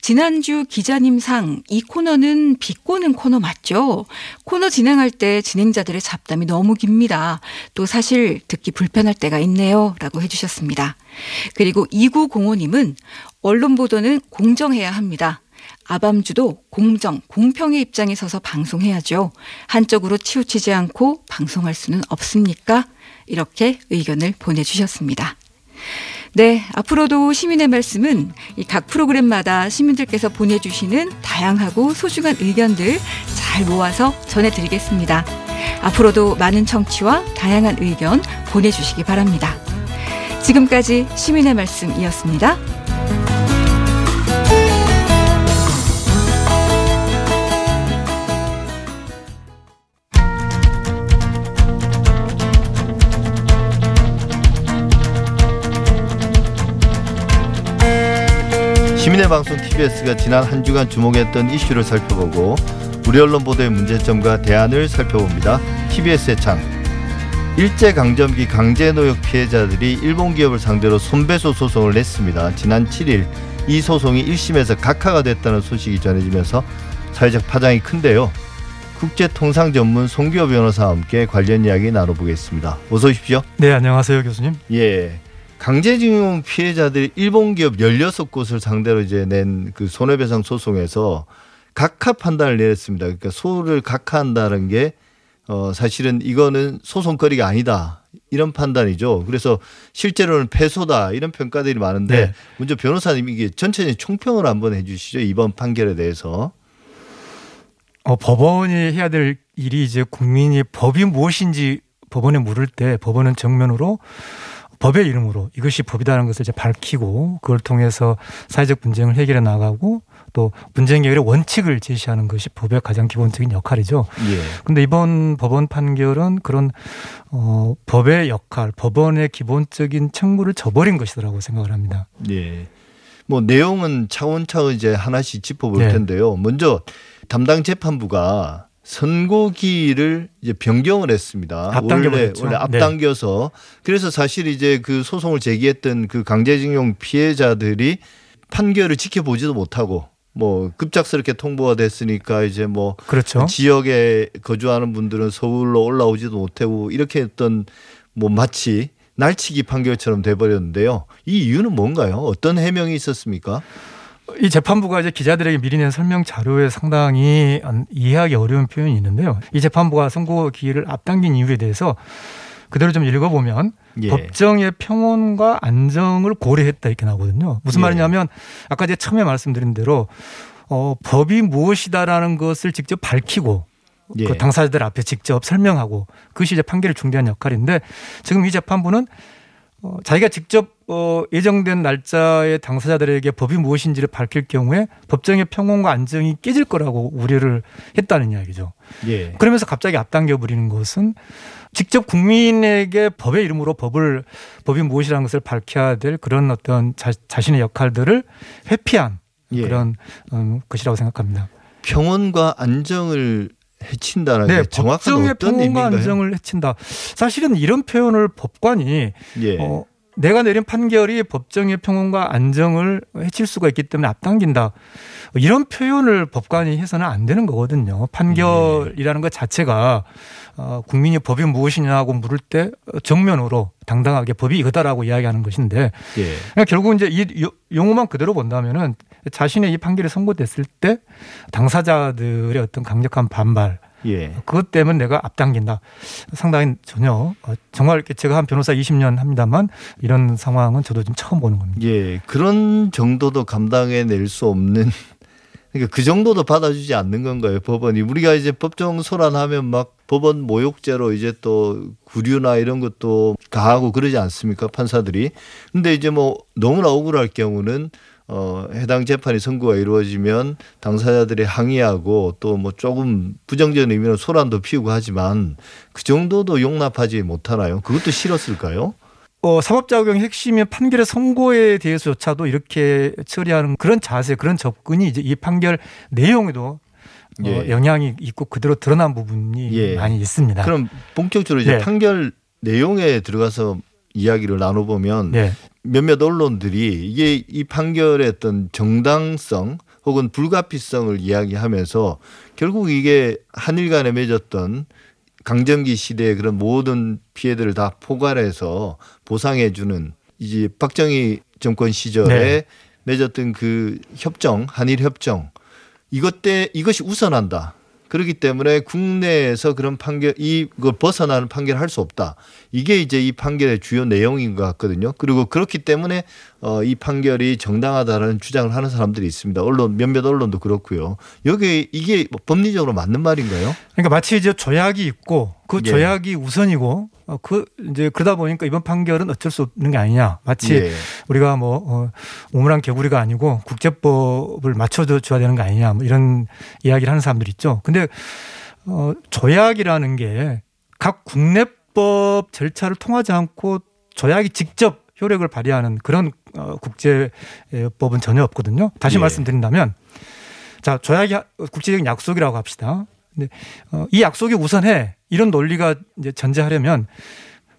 지난주 기자님 상 이 코너는 비꼬는 코너 맞죠? 코너 진행할 때 진행자들의 잡담이 너무 깁니다. 또 사실 듣기 불편할 때가 있네요. 라고 해주셨습니다. 그리고 2905님은 언론 보도는 공정해야 합니다. 아밤주도 공정, 공평의 입장에 서서 방송해야죠. 한쪽으로 치우치지 않고 방송할 수는 없습니까? 이렇게 의견을 보내주셨습니다. 네, 앞으로도 시민의 말씀은 이각 프로그램마다 시민들께서 보내주시는 다양하고 소중한 의견들 잘 모아서 전해드리겠습니다. 앞으로도 많은 청취와 다양한 의견 보내주시기 바랍니다. 지금까지 시민의 말씀이었습니다. 시민의 방송 TBS가 지난 한 주간 주목했던 이슈를 살펴보고 우리 언론 보도의 문제점과 대안을 살펴봅니다. TBS의 창. 일제강점기 강제노역 피해자들이 일본 기업을 상대로 손배소 소송을 냈습니다. 지난 7일 이 소송이 1심에서 각하가 됐다는 소식이 전해지면서 사회적 파장이 큰데요. 국제통상 전문 송기호 변호사와 함께 관련 이야기 나눠보겠습니다. 어서 오십시오. 네, 안녕하세요, 교수님. 예. 강제징용 피해자들이 일본 기업 16곳을 상대로 이제 낸 그 손해배상 소송에서 각하 판단을 내렸습니다. 그러니까 소를 각하한다는 게 어, 사실은 이거는 소송거리가 아니다. 이런 판단이죠. 그래서 실제로는 패소다. 이런 평가들이 많은데 네. 먼저 변호사님 이게 전체적인 총평을 한번 해 주시죠. 이번 판결에 대해서. 어, 법원이 해야 될 일이 이제 국민이 법이 무엇인지 법원에 물을 때 법원은 정면으로 법의 이름으로 이것이 법이다라는 것을 이제 밝히고 그걸 통해서 사회적 분쟁을 해결해 나가고 또 분쟁 해결의 원칙을 제시하는 것이 법의 가장 기본적인 역할이죠. 예. 근데 이번 법원 판결은 그런 어 법의 역할, 법원의 기본적인 책무를 저버린 것이라고 생각을 합니다. 예. 뭐 내용은 차원차원 이제 하나씩 짚어볼 네. 텐데요. 먼저 담당 재판부가 선고기를 이제 변경을 했습니다. 앞당겨 원래 버렸죠. 원래 네. 앞당겨서 그래서 사실 이제 그 소송을 제기했던 그 강제징용 피해자들이 판결을 지켜보지도 못하고 뭐 급작스럽게 통보가 됐으니까 이제 뭐 그렇죠. 지역에 거주하는 분들은 서울로 올라오지도 못하고 이렇게 했던 뭐 마치 날치기 판결처럼 돼버렸는데요. 이 이유는 뭔가요? 어떤 해명이 있었습니까? 이 재판부가 이제 기자들에게 미리 낸 설명 자료에 상당히 안- 이해하기 어려운 표현이 있는데요. 이 재판부가 선고 기일을 앞당긴 이유에 대해서 그대로 좀 읽어보면 예. 법정의 평온과 안정을 고려했다 이렇게 나오거든요. 무슨 예. 말이냐면 아까 제가 처음에 말씀드린 대로 어, 법이 무엇이다라는 것을 직접 밝히고 예. 그 당사자들 앞에 직접 설명하고 그것이 이제 판결을 중대한 역할인데 지금 이 재판부는 어, 자기가 직접 어, 예정된 날짜에 당사자들에게 법이 무엇인지를 밝힐 경우에 법정의 평온과 안정이 깨질 거라고 우려를 했다는 이야기죠. 예. 그러면서 갑자기 앞당겨 버리는 것은 직접 국민에게 법의 이름으로 법을 법이 무엇이라는 것을 밝혀야 될 그런 어떤 자, 자신의 역할들을 회피한 예. 그런 음, 것이라고 생각합니다. 평온과 안정을 해친다는 게 정확한 네, 법정의 어떤 의미인가요? 안정을 해친다. 사실은 이런 표현을 법관이 예. 어, 내가 내린 판결이 법정의 평온과 안정을 해칠 수가 있기 때문에 앞당긴다. 이런 표현을 법관이 해서는 안 되는 거거든요. 판결이라는 것 자체가 어, 국민이 법이 무엇이냐고 물을 때 정면으로 당당하게 법이 이거다라고 이야기하는 것인데 예. 그러니까 결국 이제 이 요- 용어만 그대로 본다면은 자신의 이 판결이 선고됐을 때 당사자들의 어떤 강력한 반발 예. 그것 때문에 내가 앞당긴다. 상당히 전혀 어, 정말 제가 한 변호사 20년 합니다만 이런 상황은 저도 좀 처음 보는 겁니다. 예. 그런 정도도 감당해 낼 수 없는 그러니까 그 정도도 받아주지 않는 건가요, 법원이? 우리가 이제 법정 소란하면 막 법원 모욕죄로 이제 또 구류나 이런 것도 가하고 그러지 않습니까 판사들이 근데 이제 뭐 너무나 억울할 경우는 어 해당 재판이 선고가 이루어지면 당사자들이 항의하고 또 뭐 조금 부정적인 의미로 소란도 피우고 하지만 그 정도도 용납하지 못하나요? 그것도 싫었을까요? 어, 사법작용 핵심인 판결의 선고에 대해서조차도 이렇게 처리하는 그런 자세, 그런 접근이 이제 이 판결 내용에도 어, 예. 영향이 있고 그대로 드러난 부분이 예. 많이 있습니다. 그럼 본격적으로 이제 네. 판결 내용에 들어가서 이야기를 나눠보면 네. 몇몇 언론들이 이게 이 판결의 어떤 정당성 혹은 불가피성을 이야기하면서 결국 이게 한일 간에 맺었던 강점기 시대의 그런 모든 피해들을 다 포괄해서 보상해 주는 이제 박정희 정권 시절에 네. 맺었던 그 협정, 한일 협정 이것 때 이것이 우선한다. 그렇기 때문에 국내에서 그런 판결 이걸 벗어나는 판결을 할 수 없다. 이게 이제 이 판결의 주요 내용인 것 같거든요. 그리고 그렇기 때문에 어, 이 판결이 정당하다라는 주장을 하는 사람들이 있습니다. 언론 몇몇 언론도 그렇고요. 여기 이게 뭐 법리적으로 맞는 말인가요? 그러니까 마치 이제 조약이 있고 그 예. 조약이 우선이고 어, 그 이제 그러다 보니까 이번 판결은 어쩔 수 없는 게 아니냐. 마치 예. 우리가 뭐 어, 오물한 개구리가 아니고 국제법을 맞춰줘 줘야 되는 거 아니냐. 뭐 이런 이야기를 하는 사람들 있죠. 근데 어, 조약이라는 게 각 국내법 절차를 통하지 않고 조약이 직접 효력을 발휘하는 그런 어, 국제법은 전혀 없거든요. 다시 예. 말씀드린다면 자 조약이 하- 국제적인 약속이라고 합시다. 근데 어, 이 약속이 우선해 이런 논리가 이제 전제하려면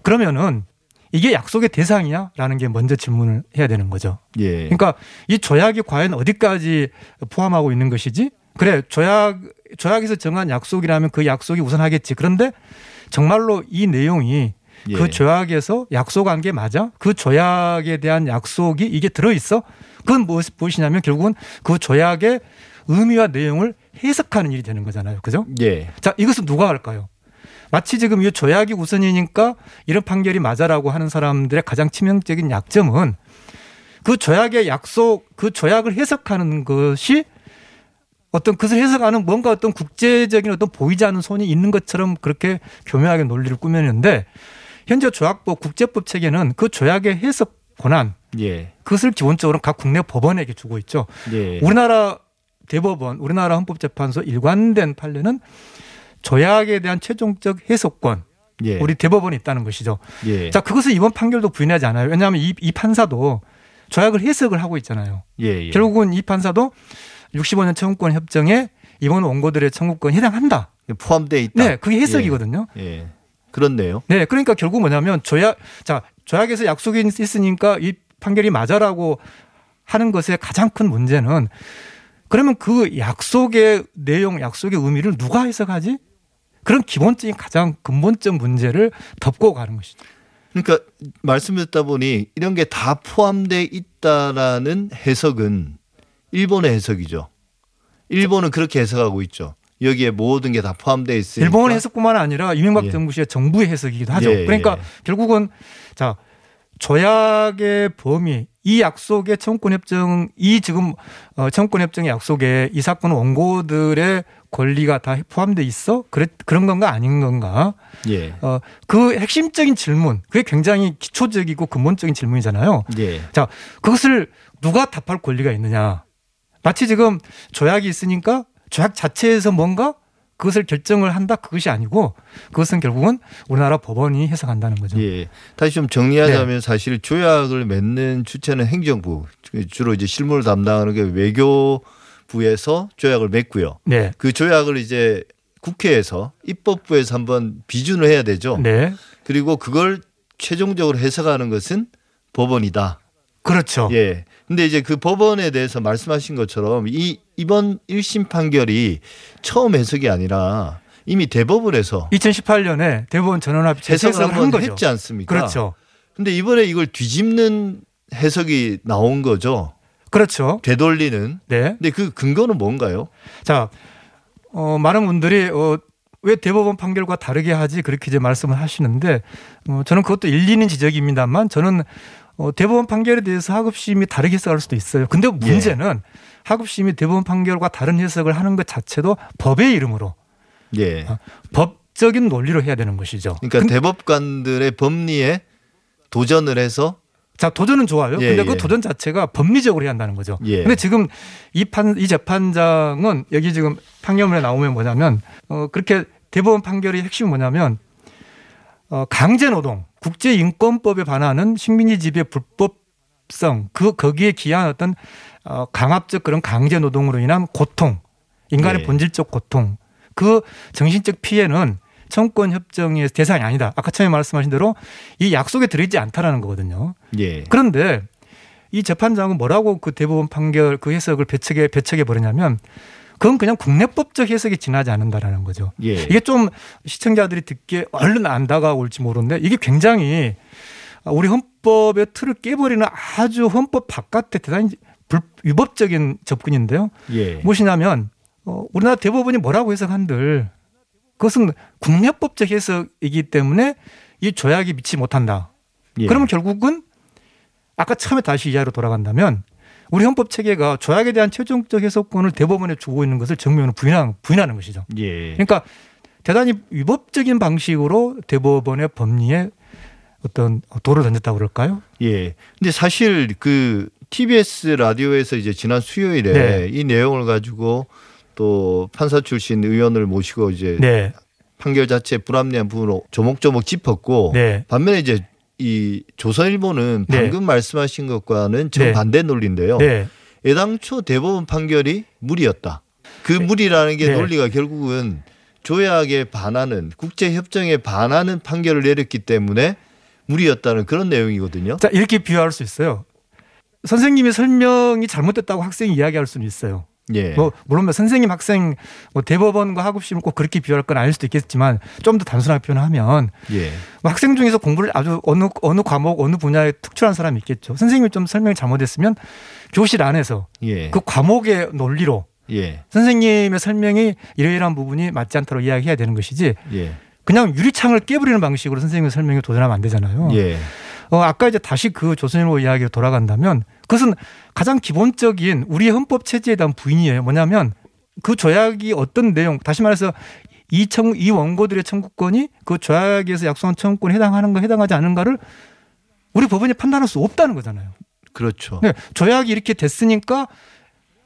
그러면은 이게 약속의 대상이냐라는 게 먼저 질문을 해야 되는 거죠. 예. 그러니까 이 조약이 과연 어디까지 포함하고 있는 것이지? 그래 조약 조약에서 정한 약속이라면 그 약속이 우선하겠지. 그런데 정말로 이 내용이 예. 그 조약에서 약속한 게 맞아? 그 조약에 대한 약속이 이게 들어 있어? 그건 무엇, 무엇이냐면 결국은 그 조약의 의미와 내용을 해석하는 일이 되는 거잖아요. 그죠? 예. 자, 이것은 누가 할까요? 마치 지금 이 조약이 우선이니까 이런 판결이 맞아라고 하는 사람들의 가장 치명적인 약점은 그 조약의 약속, 그 조약을 해석하는 것이 어떤 그것을 해석하는 뭔가 어떤 국제적인 어떤 보이지 않는 손이 있는 것처럼 그렇게 교묘하게 논리를 꾸몄는데 현재 조약법 국제법 체계는 그 조약의 해석 권한 예. 그것을 기본적으로 각 국내 법원에게 주고 있죠. 예. 우리나라 대법원, 우리나라 헌법재판소 일관된 판례는 조약에 대한 최종적 해석권, 예. 우리 대법원이 있다는 것이죠. 예. 자, 그것을 이번 판결도 부인하지 않아요. 왜냐하면 이, 이 판사도 조약을 해석을 하고 있잖아요. 예. 예. 결국은 이 판사도 65년 청구권 협정에 이번 원고들의 청구권에 해당한다. 포함되어 있다. 네, 그게 해석이거든요. 예. 그렇네요. 네, 그러니까 결국 뭐냐면 조약, 자, 조약에서 약속이 있으니까 이 판결이 맞아라고 하는 것의 가장 큰 문제는 그러면 그 약속의 내용, 약속의 의미를 누가 해석하지? 그런 기본적인 가장 근본적 문제를 덮고 가는 것이죠. 그러니까 말씀 듣다 보니 이런 게 다 포함돼 있다라는 해석은 일본의 해석이죠. 일본은 그렇게 해석하고 있죠. 여기에 모든 게 다 포함돼 있으니까. 일본의 해석뿐만 아니라 이명박 예. 정부 시의 정부의 해석이기도 하죠. 예, 그러니까 예. 결국은 자 조약의 범위, 이 약속의 청구권협정, 이 지금 어, 청구권협정의 약속에 이 사건 원고들의 권리가 다 포함돼 있어? 그래, 그런 건가 아닌 건가? 예. 어, 그 핵심적인 질문, 그게 굉장히 기초적이고 근본적인 질문이잖아요. 예. 자, 그것을 누가 답할 권리가 있느냐? 마치 지금 조약이 있으니까 조약 자체에서 뭔가 그것을 결정을 한다 그것이 아니고 그것은 결국은 우리나라 법원이 해석한다는 거죠. 예. 다시 좀 정리하자면 네. 사실 조약을 맺는 주체는 행정부 주로 이제 실무를 담당하는 게 외교부에서 조약을 맺고요. 네. 그 조약을 이제 국회에서 입법부에서 한번 비준을 해야 되죠. 네. 그리고 그걸 최종적으로 해석하는 것은 법원이다. 그렇죠. 예. 근데 이제 그 법원에 대해서 말씀하신 것처럼 이 이번 1심 판결이 처음 해석이 아니라 이미 대법원에서 2018년에 대법원 전원합의 해석을 해석을 한 거죠. 했지 않습니까? 그렇죠. 근데 이번에 이걸 뒤집는 해석이 나온 거죠. 그렇죠. 되돌리는. 네. 근데 그 근거는 뭔가요? 자, 어, 많은 분들이 어, 왜 대법원 판결과 다르게 하지 그렇게 이제 말씀을 하시는데 어, 저는 그것도 일리 있는 지적입니다만 저는 어, 대법원 판결에 대해서 하급심이 다르게 해석할 수도 있어요. 근데 문제는 하급심이 대법원 판결과 다른 해석을 하는 것 자체도 법의 이름으로 예. 아. 법 법적인 논리로 해야 되는 것이죠. 그러니까 대법관들의 법리에 도전을 해서 자 도전은 좋아요. 예, 근데 예. 그 도전 자체가 법리적으로 해야 한다는 거죠. 예. 근데 지금 이 판 이 재판장은 여기 지금 판결문에 나오면 뭐냐면 어 그렇게 대법원 판결의 핵심이 뭐냐면 어 강제 노동, 국제 인권법에 반하는 식민지 지배 불법성 그 거기에 기한 어떤 어 강압적 그런 강제 노동으로 인한 고통, 인간의 예. 본질적 고통, 그 정신적 피해는 청구권 협정의 대상이 아니다. 아까 처음에 말씀하신 대로 이 약속에 들어있지 않다라는 거거든요. 예. 그런데 이 재판장은 뭐라고 그 대법원 판결 그 해석을 배척해 배척해 버리냐면 그건 그냥 국내법적 해석에 지나지 않는다라는 거죠. 예. 이게 좀 시청자들이 듣기에 얼른 안 다가올지 모르는데 이게 굉장히 우리 헌법의 틀을 깨버리는 아주 헌법 바깥의 대단히 불, 위법적인 접근인데요. 예. 무엇이냐면 어, 우리나라 대법원이 뭐라고 해석한들 그것은 국내법적 해석이기 때문에 이 조약이 미치 못한다. 예. 그러면 결국은 아까 처음에 다시 이하로 돌아간다면 우리 헌법 체계가 조약에 대한 최종적 해석권을 대법원에 주고 있는 것을 정면으로 부인하는, 부인하는 것이죠. 예. 그러니까 대단히 위법적인 방식으로 대법원의 법리에 어떤 돌을 던졌다고 그럴까요? 예. 근데 사실 그 TBS 라디오에서 이제 지난 수요일에 네. 이 내용을 가지고 또 판사 출신 의원을 모시고 이제 네. 판결 자체에 불합리한 부분을 조목조목 짚었고 네. 반면에 이제 이 조선일보는 네. 방금 말씀하신 것과는 네. 정반대 논리인데요. 네. 애당초 대법원 판결이 무리였다. 그 무리라는 게 네. 논리가 결국은 조약에 반하는 국제 협정에 반하는 판결을 내렸기 때문에 무리였다는 그런 내용이거든요. 자, 이렇게 비유할 수 있어요. 선생님의 설명이 잘못됐다고 학생이 이야기할 수는 있어요. 예. 뭐 물론 뭐 선생님 학생 뭐 대법원과 학업심을 꼭 그렇게 비유할 건 아닐 수도 있겠지만 좀 더 단순하게 표현하면 예. 뭐 학생 중에서 공부를 아주 어느 어느 과목 어느 분야에 특출한 사람이 있겠죠. 선생님이 좀 설명이 잘못했으면 교실 안에서 예. 그 과목의 논리로 예. 선생님의 설명이 이러이러한 부분이 맞지 않도록 이야기해야 되는 것이지 예. 그냥 유리창을 깨버리는 방식으로 선생님의 설명에 도전하면 안 되잖아요. 예. 어, 아까 이제 다시 그 조선일보 이야기로 돌아간다면 그것은 가장 기본적인 우리의 헌법 체제에 대한 부인이에요. 뭐냐면 그 조약이 어떤 내용, 다시 말해서 이 청, 이 원고들의 청구권이 그 조약에서 약속한 청구권에 해당하는가 해당하지 않은가를 우리 법원이 판단할 수 없다는 거잖아요. 그렇죠. 네, 조약이 이렇게 됐으니까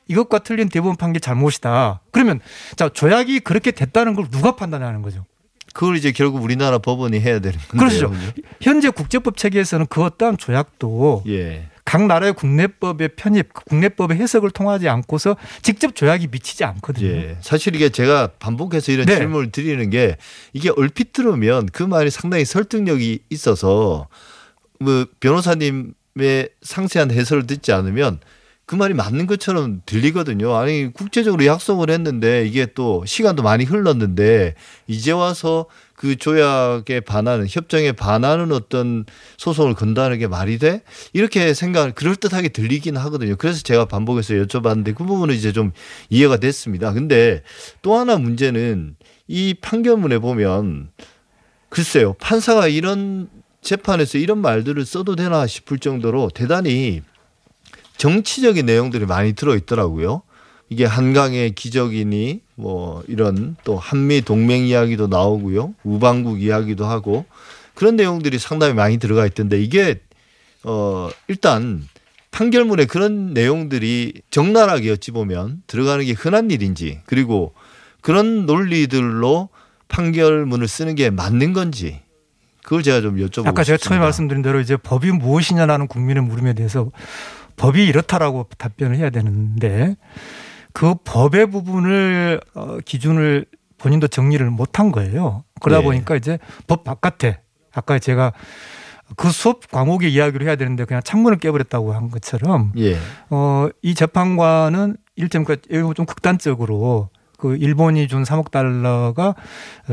이것과 틀린 대법원 판결 잘못이다. 그러면 자 조약이 그렇게 됐다는 걸 누가 판단하는 거죠? 그걸 이제 결국 우리나라 법원이 해야 되는 건데요. 그렇죠. 현재 국제법 체계에서는 그 어떠한 조약도 예. 각 나라의 국내법의 편입, 국내법의 해석을 통하지 않고서 직접 조약이 미치지 않거든요. 예. 사실 이게 제가 반복해서 이런 네. 질문을 드리는 게 이게 얼핏 들으면 그 말이 상당히 설득력이 있어서 뭐 변호사님의 상세한 해설을 듣지 않으면 그 말이 맞는 것처럼 들리거든요. 아니 국제적으로 약속을 했는데 이게 또 시간도 많이 흘렀는데 이제 와서 그 조약에 반하는 협정에 반하는 어떤 소송을 건다는 게 말이 돼? 이렇게 생각 그럴 듯하게 들리긴 하거든요. 그래서 제가 반복해서 여쭤봤는데 그 부분은 이제 좀 이해가 됐습니다. 근데 또 하나 문제는 이 판결문에 보면 글쎄요 판사가 이런 재판에서 이런 말들을 써도 되나 싶을 정도로 대단히 정치적인 내용들이 많이 들어 있더라고요. 이게 한강의 기적이니 뭐 이런 또 한미 동맹 이야기도 나오고요. 우방국 이야기도 하고 그런 내용들이 상당히 많이 들어가 있던데 이게 어 일단 판결문에 그런 내용들이 적나라하게 어찌 보면 들어가는 게 흔한 일인지 그리고 그런 논리들로 판결문을 쓰는 게 맞는 건지 그걸 제가 좀 여쭤보고 아까 제가 처음에 싶습니다. 말씀드린 대로 이제 법이 무엇이냐라는 국민의 물음에 대해서 법이 이렇다라고 답변을 해야 되는데 그 법의 부분을 어, 기준을 본인도 정리를 못한 거예요. 그러다 네. 보니까 이제 법 바깥에 아까 제가 그 수업 과목의 이야기를 해야 되는데 그냥 창문을 깨버렸다고 한 것처럼 예. 어, 이 재판관은 일점 그좀 극단적으로 그 일본이 준 3억 달러가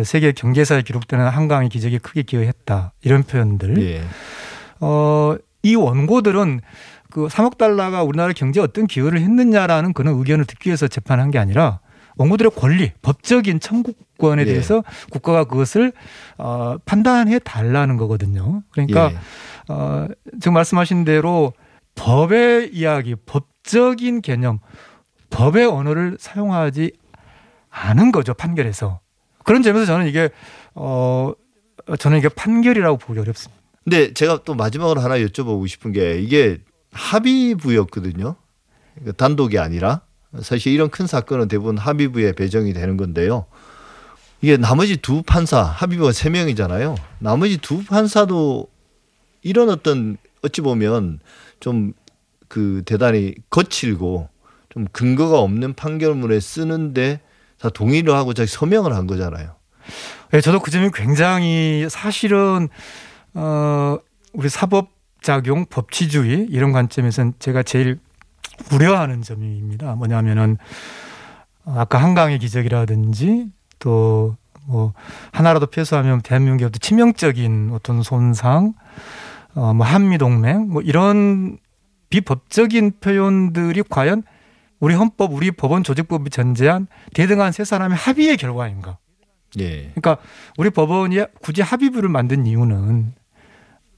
세계 경제사에 기록되는 한강의 기적에 크게 기여했다 이런 표현들. 예. 어, 이 원고들은 그 3억 달러가 우리나라 경제에 어떤 기여를 했느냐라는 그런 의견을 듣기 위해서 재판한 게 아니라 원고들의 권리, 법적인 청구권에 예. 대해서 국가가 그것을 어, 판단해 달라는 거거든요. 그러니까 예. 어, 지금 말씀하신 대로 법의 이야기, 법적인 개념, 법의 언어를 사용하지 않은 거죠 판결에서. 그런 점에서 저는 이게 어 저는 이게 판결이라고 보기 어렵습니다. 근데 제가 또 마지막으로 하나 여쭤보고 싶은 게 이게 합의부였거든요. 그러니까 단독이 아니라 사실 이런 큰 사건은 대부분 합의부에 배정이 되는 건데요. 이게 나머지 두 판사 합의부가 세 명이잖아요. 나머지 두 판사도 이런 어떤 어찌 보면 좀 그 대단히 거칠고 좀 근거가 없는 판결문에 쓰는데 다 동의를 하고 자기 서명을 한 거잖아요. 네, 저도 그 점이 굉장히 사실은 어 우리 사법 작용, 법치주의 이런 관점에서는 제가 제일 우려하는 점입니다. 뭐냐면은 아까 한강의 기적이라든지 또 뭐 하나라도 패소하면 대한민국에 어떤 치명적인 어떤 손상, 어 뭐 한미 동맹 뭐 이런 비법적인 표현들이 과연 우리 헌법, 우리 법원 조직법이 전제한 대등한 세 사람의 합의의 결과인가? 예. 그러니까 우리 법원이 굳이 합의부를 만든 이유는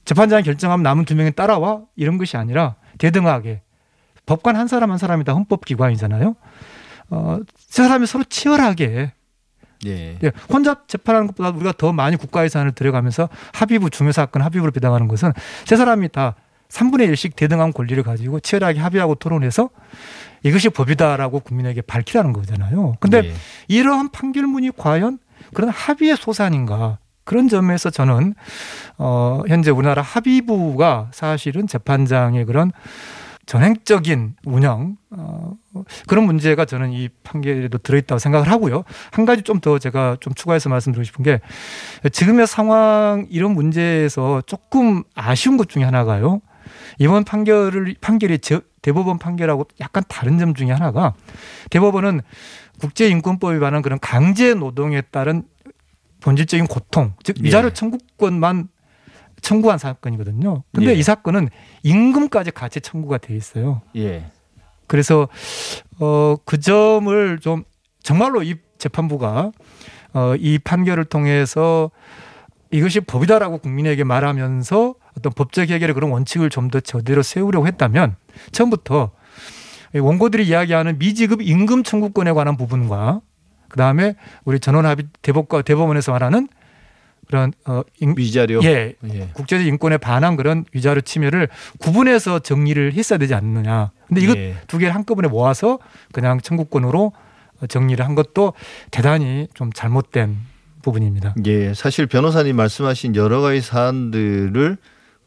재판장이 결정하면 남은 두 명이 따라와 이런 것이 아니라 대등하게 법관 한 사람 한 사람이 다 헌법기관이잖아요. 어, 세 사람이 서로 치열하게 예. 예, 혼자 재판하는 것보다 우리가 더 많이 국가 예산을 들여가면서 합의부 중요 사건 합의부를 배당하는 것은 세 사람이 다 3분의 1씩 대등한 권리를 가지고 치열하게 합의하고 토론해서 이것이 법이다라고 국민에게 밝히라는 거잖아요. 근데 예. 이러한 판결문이 과연 그런 합의의 소산인가 그런 점에서 저는 어 현재 우리나라 합의부가 사실은 재판장의 그런 전행적인 운영 어 그런 문제가 저는 이 판결에도 들어있다고 생각을 하고요. 한 가지 좀 더 제가 좀 추가해서 말씀드리고 싶은 게 지금의 상황 이런 문제에서 조금 아쉬운 것 중에 하나가요. 이번 판결을 판결이 저- 대법원 판결하고 약간 다른 점 중에 하나가 대법원은 국제인권법에 관한 그런 강제 노동에 따른 본질적인 고통, 즉 예. 위자료 청구권만 청구한 사건이거든요. 근데 예. 이 사건은 임금까지 같이 청구가 돼 있어요. 예. 그래서 어 그 점을 좀 정말로 이 재판부가 어 이 판결을 통해서 이것이 법이다라고 국민에게 말하면서 어떤 법적 해결의 그런 원칙을 좀 더 제대로 세우려고 했다면 처음부터 이 원고들이 이야기하는 미지급 임금 청구권에 관한 부분과 그 다음에 우리 전원합의 대법과 대법원에서 말하는 그런 어 임, 위자료. 예 예. 국제적 인권에 반한 그런 위자료 침해를 구분해서 정리를 했어야 되지 않느냐. 근데 이것 예. 두 개를 한꺼번에 모아서 그냥 청구권으로 정리를 한 것도 대단히 좀 잘못된 부분입니다. 예, 사실 변호사님 말씀하신 여러 가지 사안들을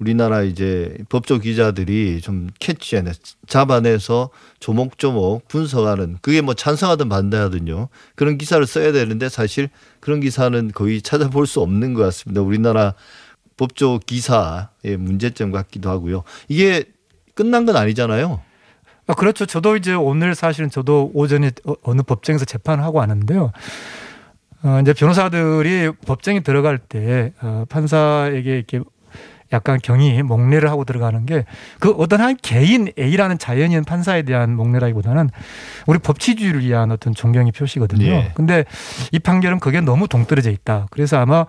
우리나라 이제 법조 기자들이 좀 캐치해내 잡아내서 조목조목 분석하는 그게 뭐 찬성하든 반대하든요 그런 기사를 써야 되는데 사실 그런 기사는 거의 찾아볼 수 없는 것 같습니다. 우리나라 법조 기사의 문제점 같기도 하고요. 이게 끝난 건 아니잖아요. 아, 그렇죠. 저도 이제 오늘 사실은 저도 오전에 어- 어느 법정에서 재판을 하고 왔는데요. 어, 이제 변호사들이 법정에 들어갈 때 어, 판사에게 이렇게 약간 경위 목례를 하고 들어가는 게 그 어떤 한 개인 A라는 자연인 판사에 대한 목례라기보다는 우리 법치주의를 위한 어떤 존경의 표시거든요. 예. 근데 이 판결은 그게 너무 동떨어져 있다. 그래서 아마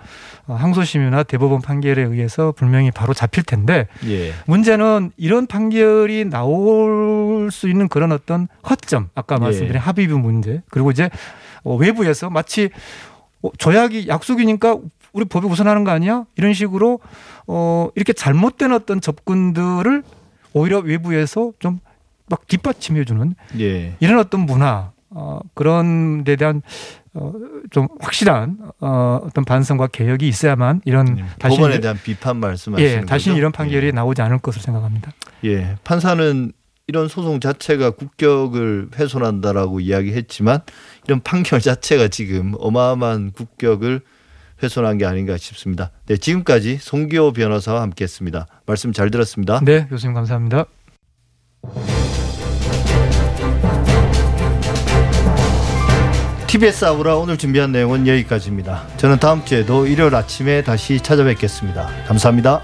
어, 항소심이나 대법원 판결에 의해서 분명히 바로 잡힐 텐데 예, 문제는 이런 판결이 나올 수 있는 그런 어떤 허점, 아까 예. 말씀드린 합의부 문제, 그리고 이제 어, 외부에서 마치 어, 조약이 약속이니까 우리 법이 우선하는 거 아니야? 이런 식으로 어, 이렇게 잘못된 어떤 접근들을 오히려 외부에서 좀 막 뒷받침해주는 예, 이런 어떤 문화, 어, 그런 데 대한 어, 좀 확실한 어, 어떤 반성과 개혁이 있어야만 이런 다시 법원에 대한 비판 말씀하시는 예? 다시 이런 예. 판결이 나오지 않을 것으로 생각합니다. 예, 판사는 이런 소송 자체가 국격을 훼손한다라고 이야기했지만 이런 판결 자체가 지금 어마어마한 국격을 훼손한 게 아닌가 싶습니다. 네, 지금까지 송기호 변호사와 함께했습니다. 말씀 잘 들었습니다. 네, 교수님 감사합니다. TBS 아우라 오늘 준비한 내용은 여기까지입니다. 저는 다음 주에도 일요일 아침에 다시 찾아뵙겠습니다. 감사합니다.